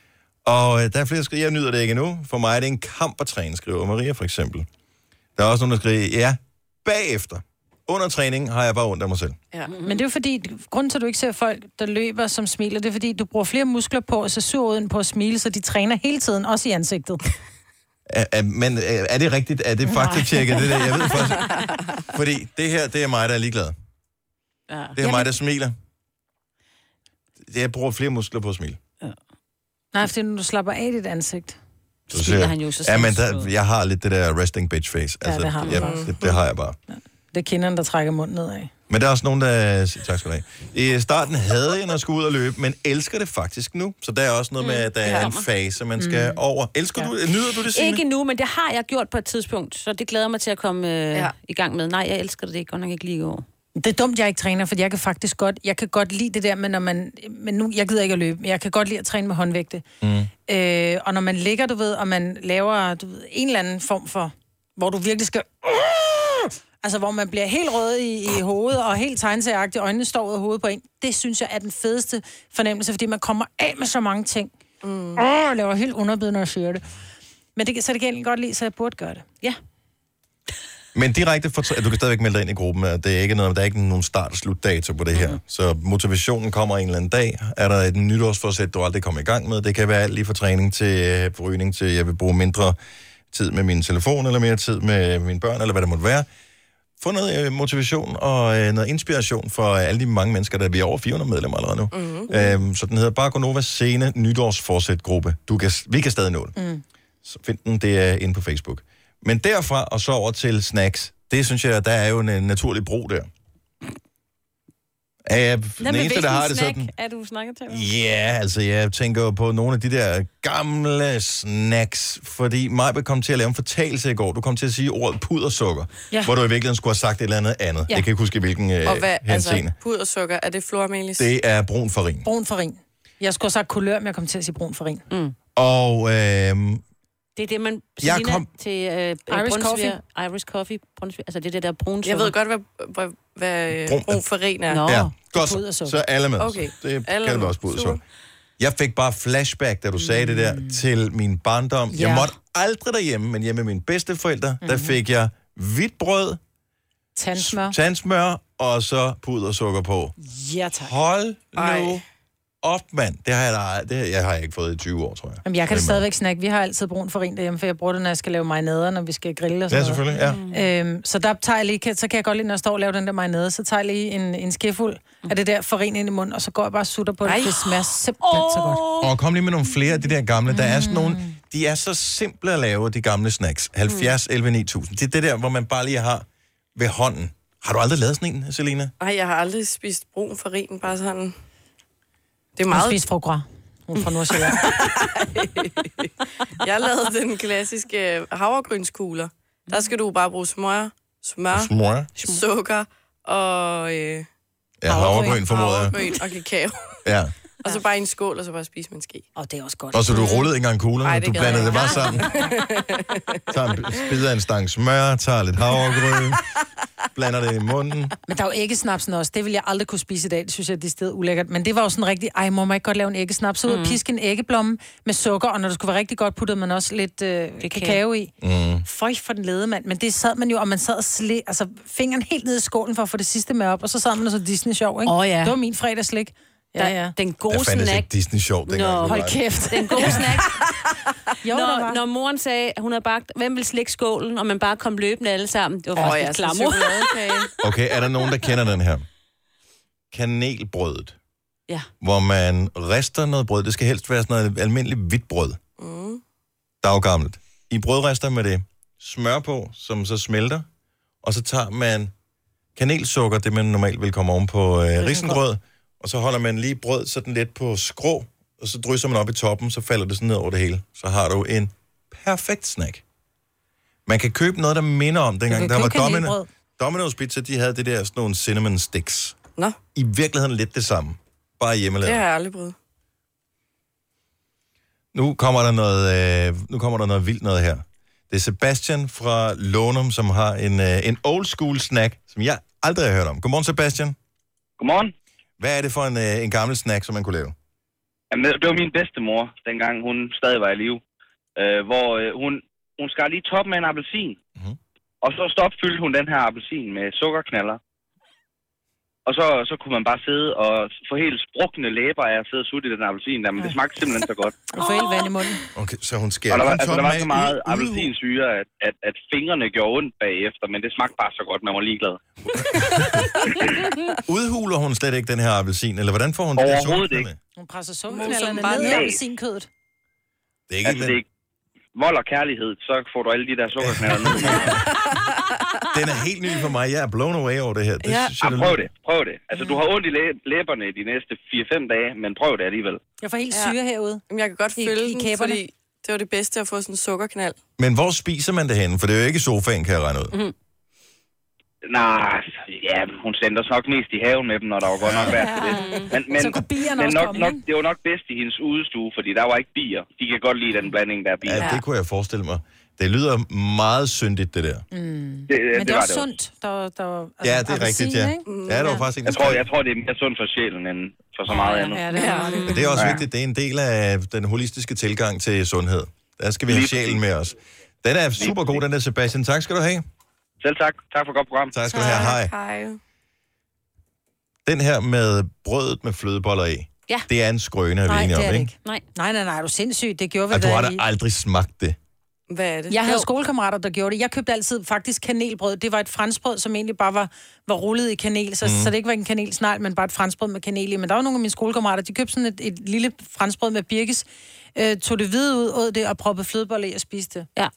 Og øh, der er flere, der skriver, jeg nyder det ikke endnu. For mig er det en kamp at træne, skriver Maria for eksempel. Der er også nogen, der skriver, ja, bagefter. Under træningen har jeg bare ondt af mig selv. Ja. Men det er jo fordi, grunden til, at du ikke ser folk, der løber, som smiler, det er fordi, du bruger flere muskler på at se sur ud end på at smile, så de træner hele tiden, også i ansigtet. [laughs] Er, er, men er det rigtigt? Er det faktatjekket, det der? Jeg ved faktisk. [laughs] Fordi det her, det er mig, der er ligeglad. Ja. Det er mig, der smiler. Jeg bruger flere muskler på at smile. Nej, fordi når du slapper af dit ansigt. Så smiler siger- han jo, så Ja, men der, jeg har lidt det der resting bitch face. Ja, det har du jeg, det, det har jeg bare. Det er kinderne, der trækker munden nedad. Men der er også nogen, der siger, tak skal du have. I starten havde jeg, når jeg skulle ud og løbe, men elsker det faktisk nu. Så der er også noget med, at der er en fase, man skal Mm. over. Elsker du, nyder du det, Signe? Ikke nu, men det har jeg gjort på et tidspunkt, så det glæder mig til at komme øh, ja. i gang med. Nej, jeg elsker det ikke, godt nok ikke lige i år. Det er dumt, jeg ikke træner, for jeg kan faktisk godt, jeg kan godt lide det der med, når man, men nu, jeg gider ikke at løbe, men jeg kan godt lide at træne med håndvægte. Mm. Øh, og når man ligger, du ved, og man laver du ved, en eller anden form for, hvor du virkelig skal... [clears throat] Altså, hvor man bliver helt rød i, i hovedet, og helt tegneserieagtig, øjnene står ud af hovedet på en. Det synes jeg er den fedeste fornemmelse, fordi man kommer af med så mange ting. Mm. Jeg laver helt underbid, når jeg siger det. Men det, så det kan jeg godt lide, så jeg burde gøre det. Ja. Men direkte for, du kan stadigvæk melde dig ind i gruppen, at det er ikke noget, der er ikke nogen start- og slutdato på det her. Mm. Så motivationen kommer en eller anden dag. Er der et nytårsforsæt, du aldrig kommer i gang med? Det kan være alt lige fra træning til øh, rygning til, jeg vil bruge mindre tid med min telefon, eller mere tid med mine børn, eller hvad det måtte være. Få noget øh, motivation og øh, noget inspiration for alle de mange mennesker, der er er over 400 medlemmer allerede nu. Mm. Øhm, så den hedder Barconovas Scene Nytårsforsæt-gruppe. Du kan, vi kan stadig nå det. Mm. Så find den, det er inde på Facebook. Men derfra og så over til snacks, det synes jeg, der er jo en, en naturlig bro der. Er jeg den eneste, der har det snack sådan? er du snakker til? Ja, altså jeg tænker jo på nogle af de der gamle snacks, fordi mig kom til at lave en fortalelse i går. Du kom til at sige ordet pudersukker, Ja. hvor du i virkeligheden skulle have sagt et eller andet andet. Ja. Jeg kan ikke huske, hvilken øh, Og hvad, altså, pudersukker, er det flormelis? Det er brun farin. Brun farin. Jeg skulle have sagt kulør, men jeg kom til at sige brun farin. Mm. Og øh, Det er det, man Jeg Selina, kom- til øh, Irish coffee. Irish coffee. Brunsviger, altså det er det der brun Jeg ved godt, hvad, hvad, hvad øh, Brun- brun farin er. Nå. ja, godt, så er alle med. Okay. Det Alle kan vi også pudersukker. Jeg fik bare flashback, da du sagde det der, til min barndom. Jeg Ja. måtte aldrig derhjemme, men hjemme med mine bedsteforældre, der fik jeg hvidt brød, Tandsmør. tandsmør og så pudersukker på. Ja, tak. Hold nu Ej. Op, mand. Det har jeg, da, det har, jeg har jeg ikke fået i 20 år, tror jeg. Jamen, jeg kan det stadigvæk snakke. Vi har altid brun farin derhjemme, for jeg bruger det, når jeg skal lave marinader, når vi skal grille og Ja, sådan selvfølgelig, noget. Øhm, så der tager jeg lige, så kan jeg godt lide, når jeg står og laver den der marinade, så tager jeg lige en, en skefuld af det der farin ind i munden, og så går jeg bare og sutter på det. Det smager simpelthen så godt. Og kom lige med nogle flere af de der gamle. Der er sådan nogle, de er så simple at lave, de gamle snacks. 70, 11, 9000. Det er det der, hvor man bare lige har ved hånden. Har du aldrig lavet sådan en, Selina? Ej, jeg har aldrig spist brun farin, bare sådan... Det er Meget... meget... Spis foie Hun er fra Nordsjælland. [laughs] Jeg lavede den klassiske øh, havregrynskugler. Der skal du bare bruge smør, smør, Smør? sukker og... Øh, Ja, havregryn, formoder jeg. havregryn og kakao. Ja. Og så bare i en skål, og så bare spise med en ske. Og det er også godt. Og så du rullede ikke engang det du blandede jeg det bare sammen. [laughs] Tager en af en stang smør, tager lidt havregryn, blander det i munden. Men der er jo æggesnapsen også. Det vil jeg aldrig kunne spise i dag. Det synes jeg, det er sted ulækkert. Men det var jo sådan rigtig, ej, må man ikke godt lave en æggesnaps? Så ud og piske en æggeblomme med sukker, og når det skulle være rigtig godt, puttede man også lidt øh, kakao i. Mm. Føj for den lede, mand. Men det sad man jo, og man sad og sle, altså fingeren helt ned i skålen for at få det sidste med op, og så sad man og så Disney-sjov, ikke? Åh, ja. Det var min fredagslik. Ja, ja. Den Der fandtes ikke Disney-sjov dengang. Nå, hold kæft. Den gode snack. [laughs] Jo, når, når moren sagde, at hun havde bagt, hvem vil slikke skålen, og man bare kom løbende alle sammen. Det var Åh, faktisk ja, oh, sådan klammer. Okay, er der nogen, der kender den her? Kanelbrødet. Ja. Hvor man rister noget brød. Det skal helst være sådan noget almindeligt hvidt brød. Mm. Daggammelt. I brødrester med det smør på, som så smelter. Og så tager man kanelsukker, det man normalt vil komme oven på øh, risengrød. Og så holder man lige brød sådan lidt på skrå, og så drysser man op i toppen, så falder det sådan ned over det hele. Så har du en perfekt snack. Man kan købe noget, der minder om dengang. Der var Domino. Domino's Pizza, de havde det der sådan nogle cinnamon sticks. Nå. I virkeligheden lidt det samme. Bare Det hjemmelavet. har jeg aldrig prøvet. Nu kommer der noget, øh, nu kommer der noget vildt noget her. Det er Sebastian fra Lånum, som har en, øh, en old school snack, som jeg aldrig har hørt om. Godmorgen, Sebastian. Godmorgen. Hvad er det for en, øh, en gammel snack, som man kunne lave? Jamen, det var min bedstemor, dengang hun stadig var i live. Øh, hvor øh, hun, hun skar lige toppen af en appelsin. Mm-hmm. Og så stopfyldte hun den her appelsin med sukkerknaller. Og så, så kunne man bare sidde og få helt sprukne læber af at sidde og sutte i den appelsin der, men det smagte simpelthen så godt. Og få helt vand i munden. Okay, så hun skærer Og der var, altså, der var så meget appelsinsyre, at, at, at fingrene gjorde ondt bagefter, men det smagte bare så godt, man var ligeglad. [laughs] Udhuler hun slet ikke den her appelsin, eller hvordan får hun det Overhovedet sukkerknaller? Hun presser dem bare ned i appelsinkødet. Det er ikke, Altså, det er ikke vold og kærlighed, så får du alle de der sukkerknaller ned. [laughs] Den er helt ny for mig. Jeg er blown away over det her. Det ja. synes jeg, ja, prøv det, prøv det. Altså, du har ondt i læ- læberne de næste 4-5 dage, men prøv det alligevel. Jeg får helt syre herude. Jamen, jeg kan godt I- følge i den, fordi det var det bedste at få sådan en sukkerknald. Men hvor spiser man det henne? For det er jo ikke sofaen, kan jeg regne ud. Mm. Nej, ja, hun sendte os nok mest i haven med dem, når der var godt nok vejr til det. Men, men, Så men også nok, komme, nok, det var nok bedst i hendes udestue, fordi der var ikke bier. De kan godt lide den blanding, der er bier. Ja, det kunne jeg forestille mig. Det lyder meget syndigt, det der. Mm. Det, Men det er var også sundt. Der, der, altså, Ja, det er rigtigt, ja. Ja, det var faktisk ikke jeg tror, jeg tror, det er mere sundt for sjælen, end for så meget andet. Ja, det er det. Men det er også vigtigt. Det er en del af den holistiske tilgang til sundhed. Der skal vi have sjælen med os. Den er super god, den der, Sebastian. Tak skal du have. Selv tak. Tak for godt program. Tak skal du have. Hej. Hej. Den her med brødet med flødeboller i. Ja. Det er en skrøne, er vi Nej, enige det er om, det ikke? ikke. Nej. nej, nej, nej, er du sindssyg. Det gjorde vi Og du da har da i- aldrig smagt det. Hvad er det? Jeg havde skolekammerater, der gjorde det. Jeg købte altid faktisk kanelbrød. Det var et franskbrød, som egentlig bare var, var rullet i kanel, så, mm. så det ikke var en kanelsnegl, men bare et franskbrød med kanel i. Men der var nogle af mine skolekammerater, de købte sådan et, et lille franskbrød med birkes, øh, tog det hvide ud, åd det og proppede flødebolle i og spiste det. Ja.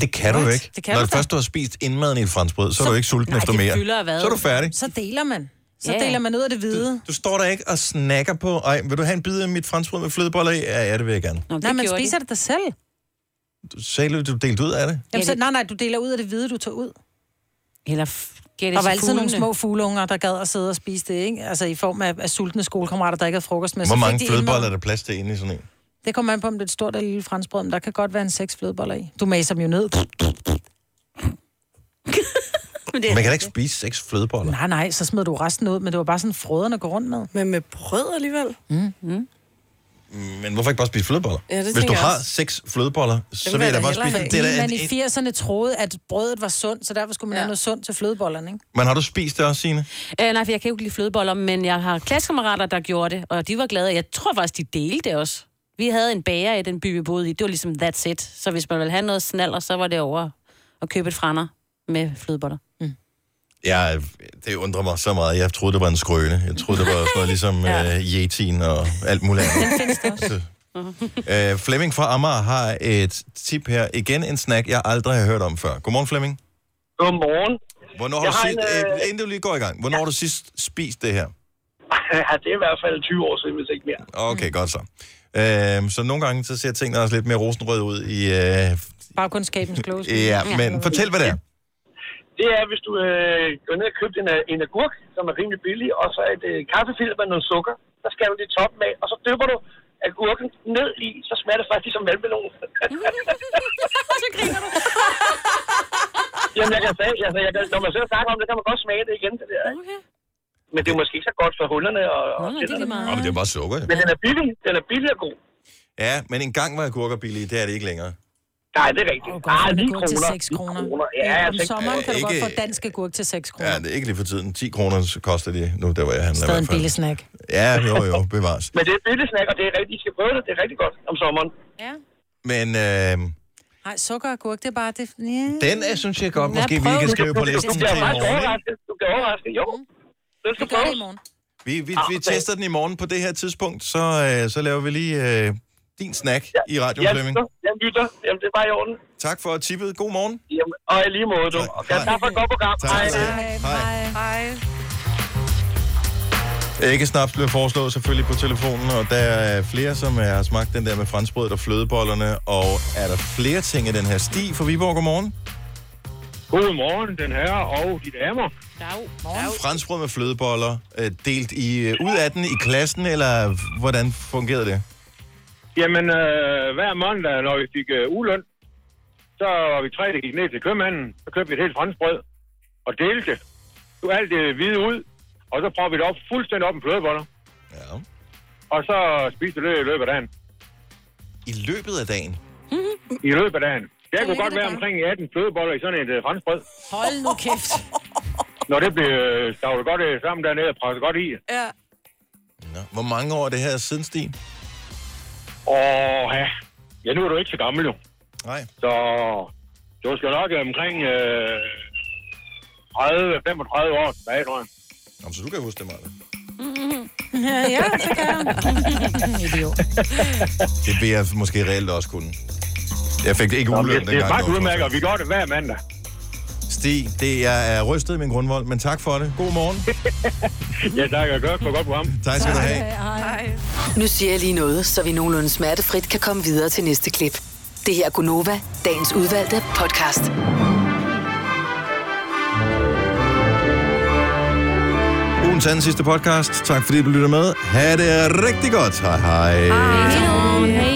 Det kan du What? ikke. Det kan Når du først du har spist indmaden i et franskbrød, så, er du ikke sulten Nej, efter det mere. Så er du færdig. Så deler man. Så Ja. deler man ud af det hvide. Du står der ikke og snakker på, ej, vil du have en bid af mit franskbrød med flødeboller i? Ja, ja, det vil jeg gerne. Nej, man spiser det da selv. Du sagde, du delte ud af det? Jamen, så, nej, nej, du deler ud af det hvide, du tager ud. Eller det Der var altid nogle fuglene. små fugleunger, der gad at sidde og spise det, ikke? Altså i form af, af sultne skolekammerater, der ikke havde frokost med. Hvor Så mange de flødeboller er der plads til inde i sådan en? Det kommer an på, om det er et stort eller lille franskbrød, men der kan godt være en seks flødeboller i. Du maser dem jo ned. [laughs] Men Man kan da ikke spise seks flødeboller. Nej, nej, så smed du resten ud, men det var bare sådan frøderne at gå rundt med. Men med brød alligevel? Mm. Mm. Men hvorfor ikke bare spise flødeboller? Ja, det Hvis du jeg har også. seks flødeboller, så vil jeg da bare spise det. Det er da man en- i 80'erne troede, at brødet var sundt, så derfor skulle man ja. have noget sundt til flødebollerne, ikke? Men har du spist det også, Signe? Øh, nej, for jeg kan jo ikke lide flødeboller, men jeg har klassekammerater, der gjorde det, og de var glade. Jeg tror faktisk, de delte det også. Vi havde en bager i den by, vi boede i. Det var ligesom that's it. Så hvis man ville have noget snaller, så var det over at købe et frander med flødeboller. Ja, det undrer mig så meget. Jeg troede, det var en skrøne. Jeg troede, det var sådan [laughs] noget ligesom ja. uh, Yetin og alt muligt andet. Den findes også. Uh, Flemming fra Amager har et tip her. Igen en snack, jeg aldrig har hørt om før. Godmorgen, Flemming. Godmorgen. Hvornår har Jeg du har sidst, en, øh... inden du lige går i gang, hvornår ja. har du sidst spist det her? [laughs] Ja, det er i hvert fald 20 år siden, hvis ikke mere. Okay, godt så. Uh, så nogle gange så ser tingene også lidt mere rosenrød ud i... Uh... Bagkundskabens klogeste. Ja, men fortæl, hvad det er. Det er, hvis du øh, går ned og køber en, øh, en agurk, som er rimelig billig, og så et øh, kaffefilter med noget sukker. Så skal du det i toppen af, og så dypper du agurken ned i, så smager det faktisk som vandmelon. [laughs] så griner du. Jamen, jeg kan sige, altså, jeg kan, når man og snakker om det, kan man godt smage det igen, det der. Okay. Men det er måske ikke så godt for hullerne og, og Nå, det er lige meget. Nå, men det er bare sukker, jo. Men den er billig. Den er billig og god. Ja, men engang var agurker billige, det er det ikke længere. Nej, det er rigtigt. Oh, Ah, 9 agurk til kroner. 6 kroner. Ja, Ja, om seks- sommeren kan du Ikke- godt få dansk agurk til 6 kroner. Ja, det er ikke lige for tiden. 10 kroner så koster de nu, der hvor jeg handler i Stadig en billig snack. Ja, jo, jo, bevares. Men det er billig snack, og det er rigtigt. I skal prøve det. Det er rigtig godt om sommeren. Ja. Men øh, Nej, sukker og agurk, det er bare det. Ja. den er, synes jeg godt, måske Ja, vi kan skrive på listen til i faktisk morgen. Du bliver overrasket. Jo. Det skal Vi gør det i prøves. morgen. Vi, vi, vi tester den i morgen på det her tidspunkt, så, øh, så laver vi lige øh, din snack i radioen, Jeg Flemming. lytter. Jeg lytter. Jamen, det er bare i orden. Tak for tippet. God morgen. Jamen, og i lige måde, du. Og tak for et godt program. Tak for det. Hej. Hej. Æggesnaps bliver foreslået selvfølgelig på telefonen, og der er flere, som har smagt den der med franskbrødet og flødebollerne. Og er der flere ting i den her sti for Viborg? Godmorgen. Godmorgen, den her og de damer. Franskbrød med flødeboller, øh, delt i, øh, ud af den i klassen, eller hvordan fungerede det? Jamen, øh, hver mandag, når vi fik øh, uløn, så var vi tre, der gik ned til købmanden, så købte vi et helt franskbrød og delte tog alt det hvide ud, og så prøvede vi det op, fuldstændig op med flødeboller. Ja. Og så spiste vi det i løbet af dagen. I løbet af dagen? I løbet af dagen. Det kunne godt være omkring 18 flødeboller i sådan et øh, franskbrød. Hold nu kæft. Når det blev øh, stavlet godt øh, sammen dernede og presset godt i. Ja. Nå. Hvor mange år er det her siden, Stig? Åh, ja. ja, nu er du ikke så gammel jo. Nej. Så du skal nok omkring øh, 30-35 år tilbage, tror jeg. Jamen, så du kan huske det, Martin. Ja, ja, det kan jeg. Idiot. [laughs] Det vil jeg måske reelt også kunne. Jeg fik ikke Nå, uløn det, dengang. det er faktisk det var udmærket, og vi gør det hver mandag. Stig, det jeg er rystet i min grundvold, men tak for det. God morgen. [laughs] ja, tak. Jeg gør for godt program. Tak skal du have. Hej. Nu siger jeg lige noget, så vi nogenlunde smertefrit kan komme videre til næste klip. Det her er Gunova, dagens udvalgte podcast. Ugens anden sidste podcast. Tak fordi du lytter med. Ha' det rigtig godt. Hej hej. hej.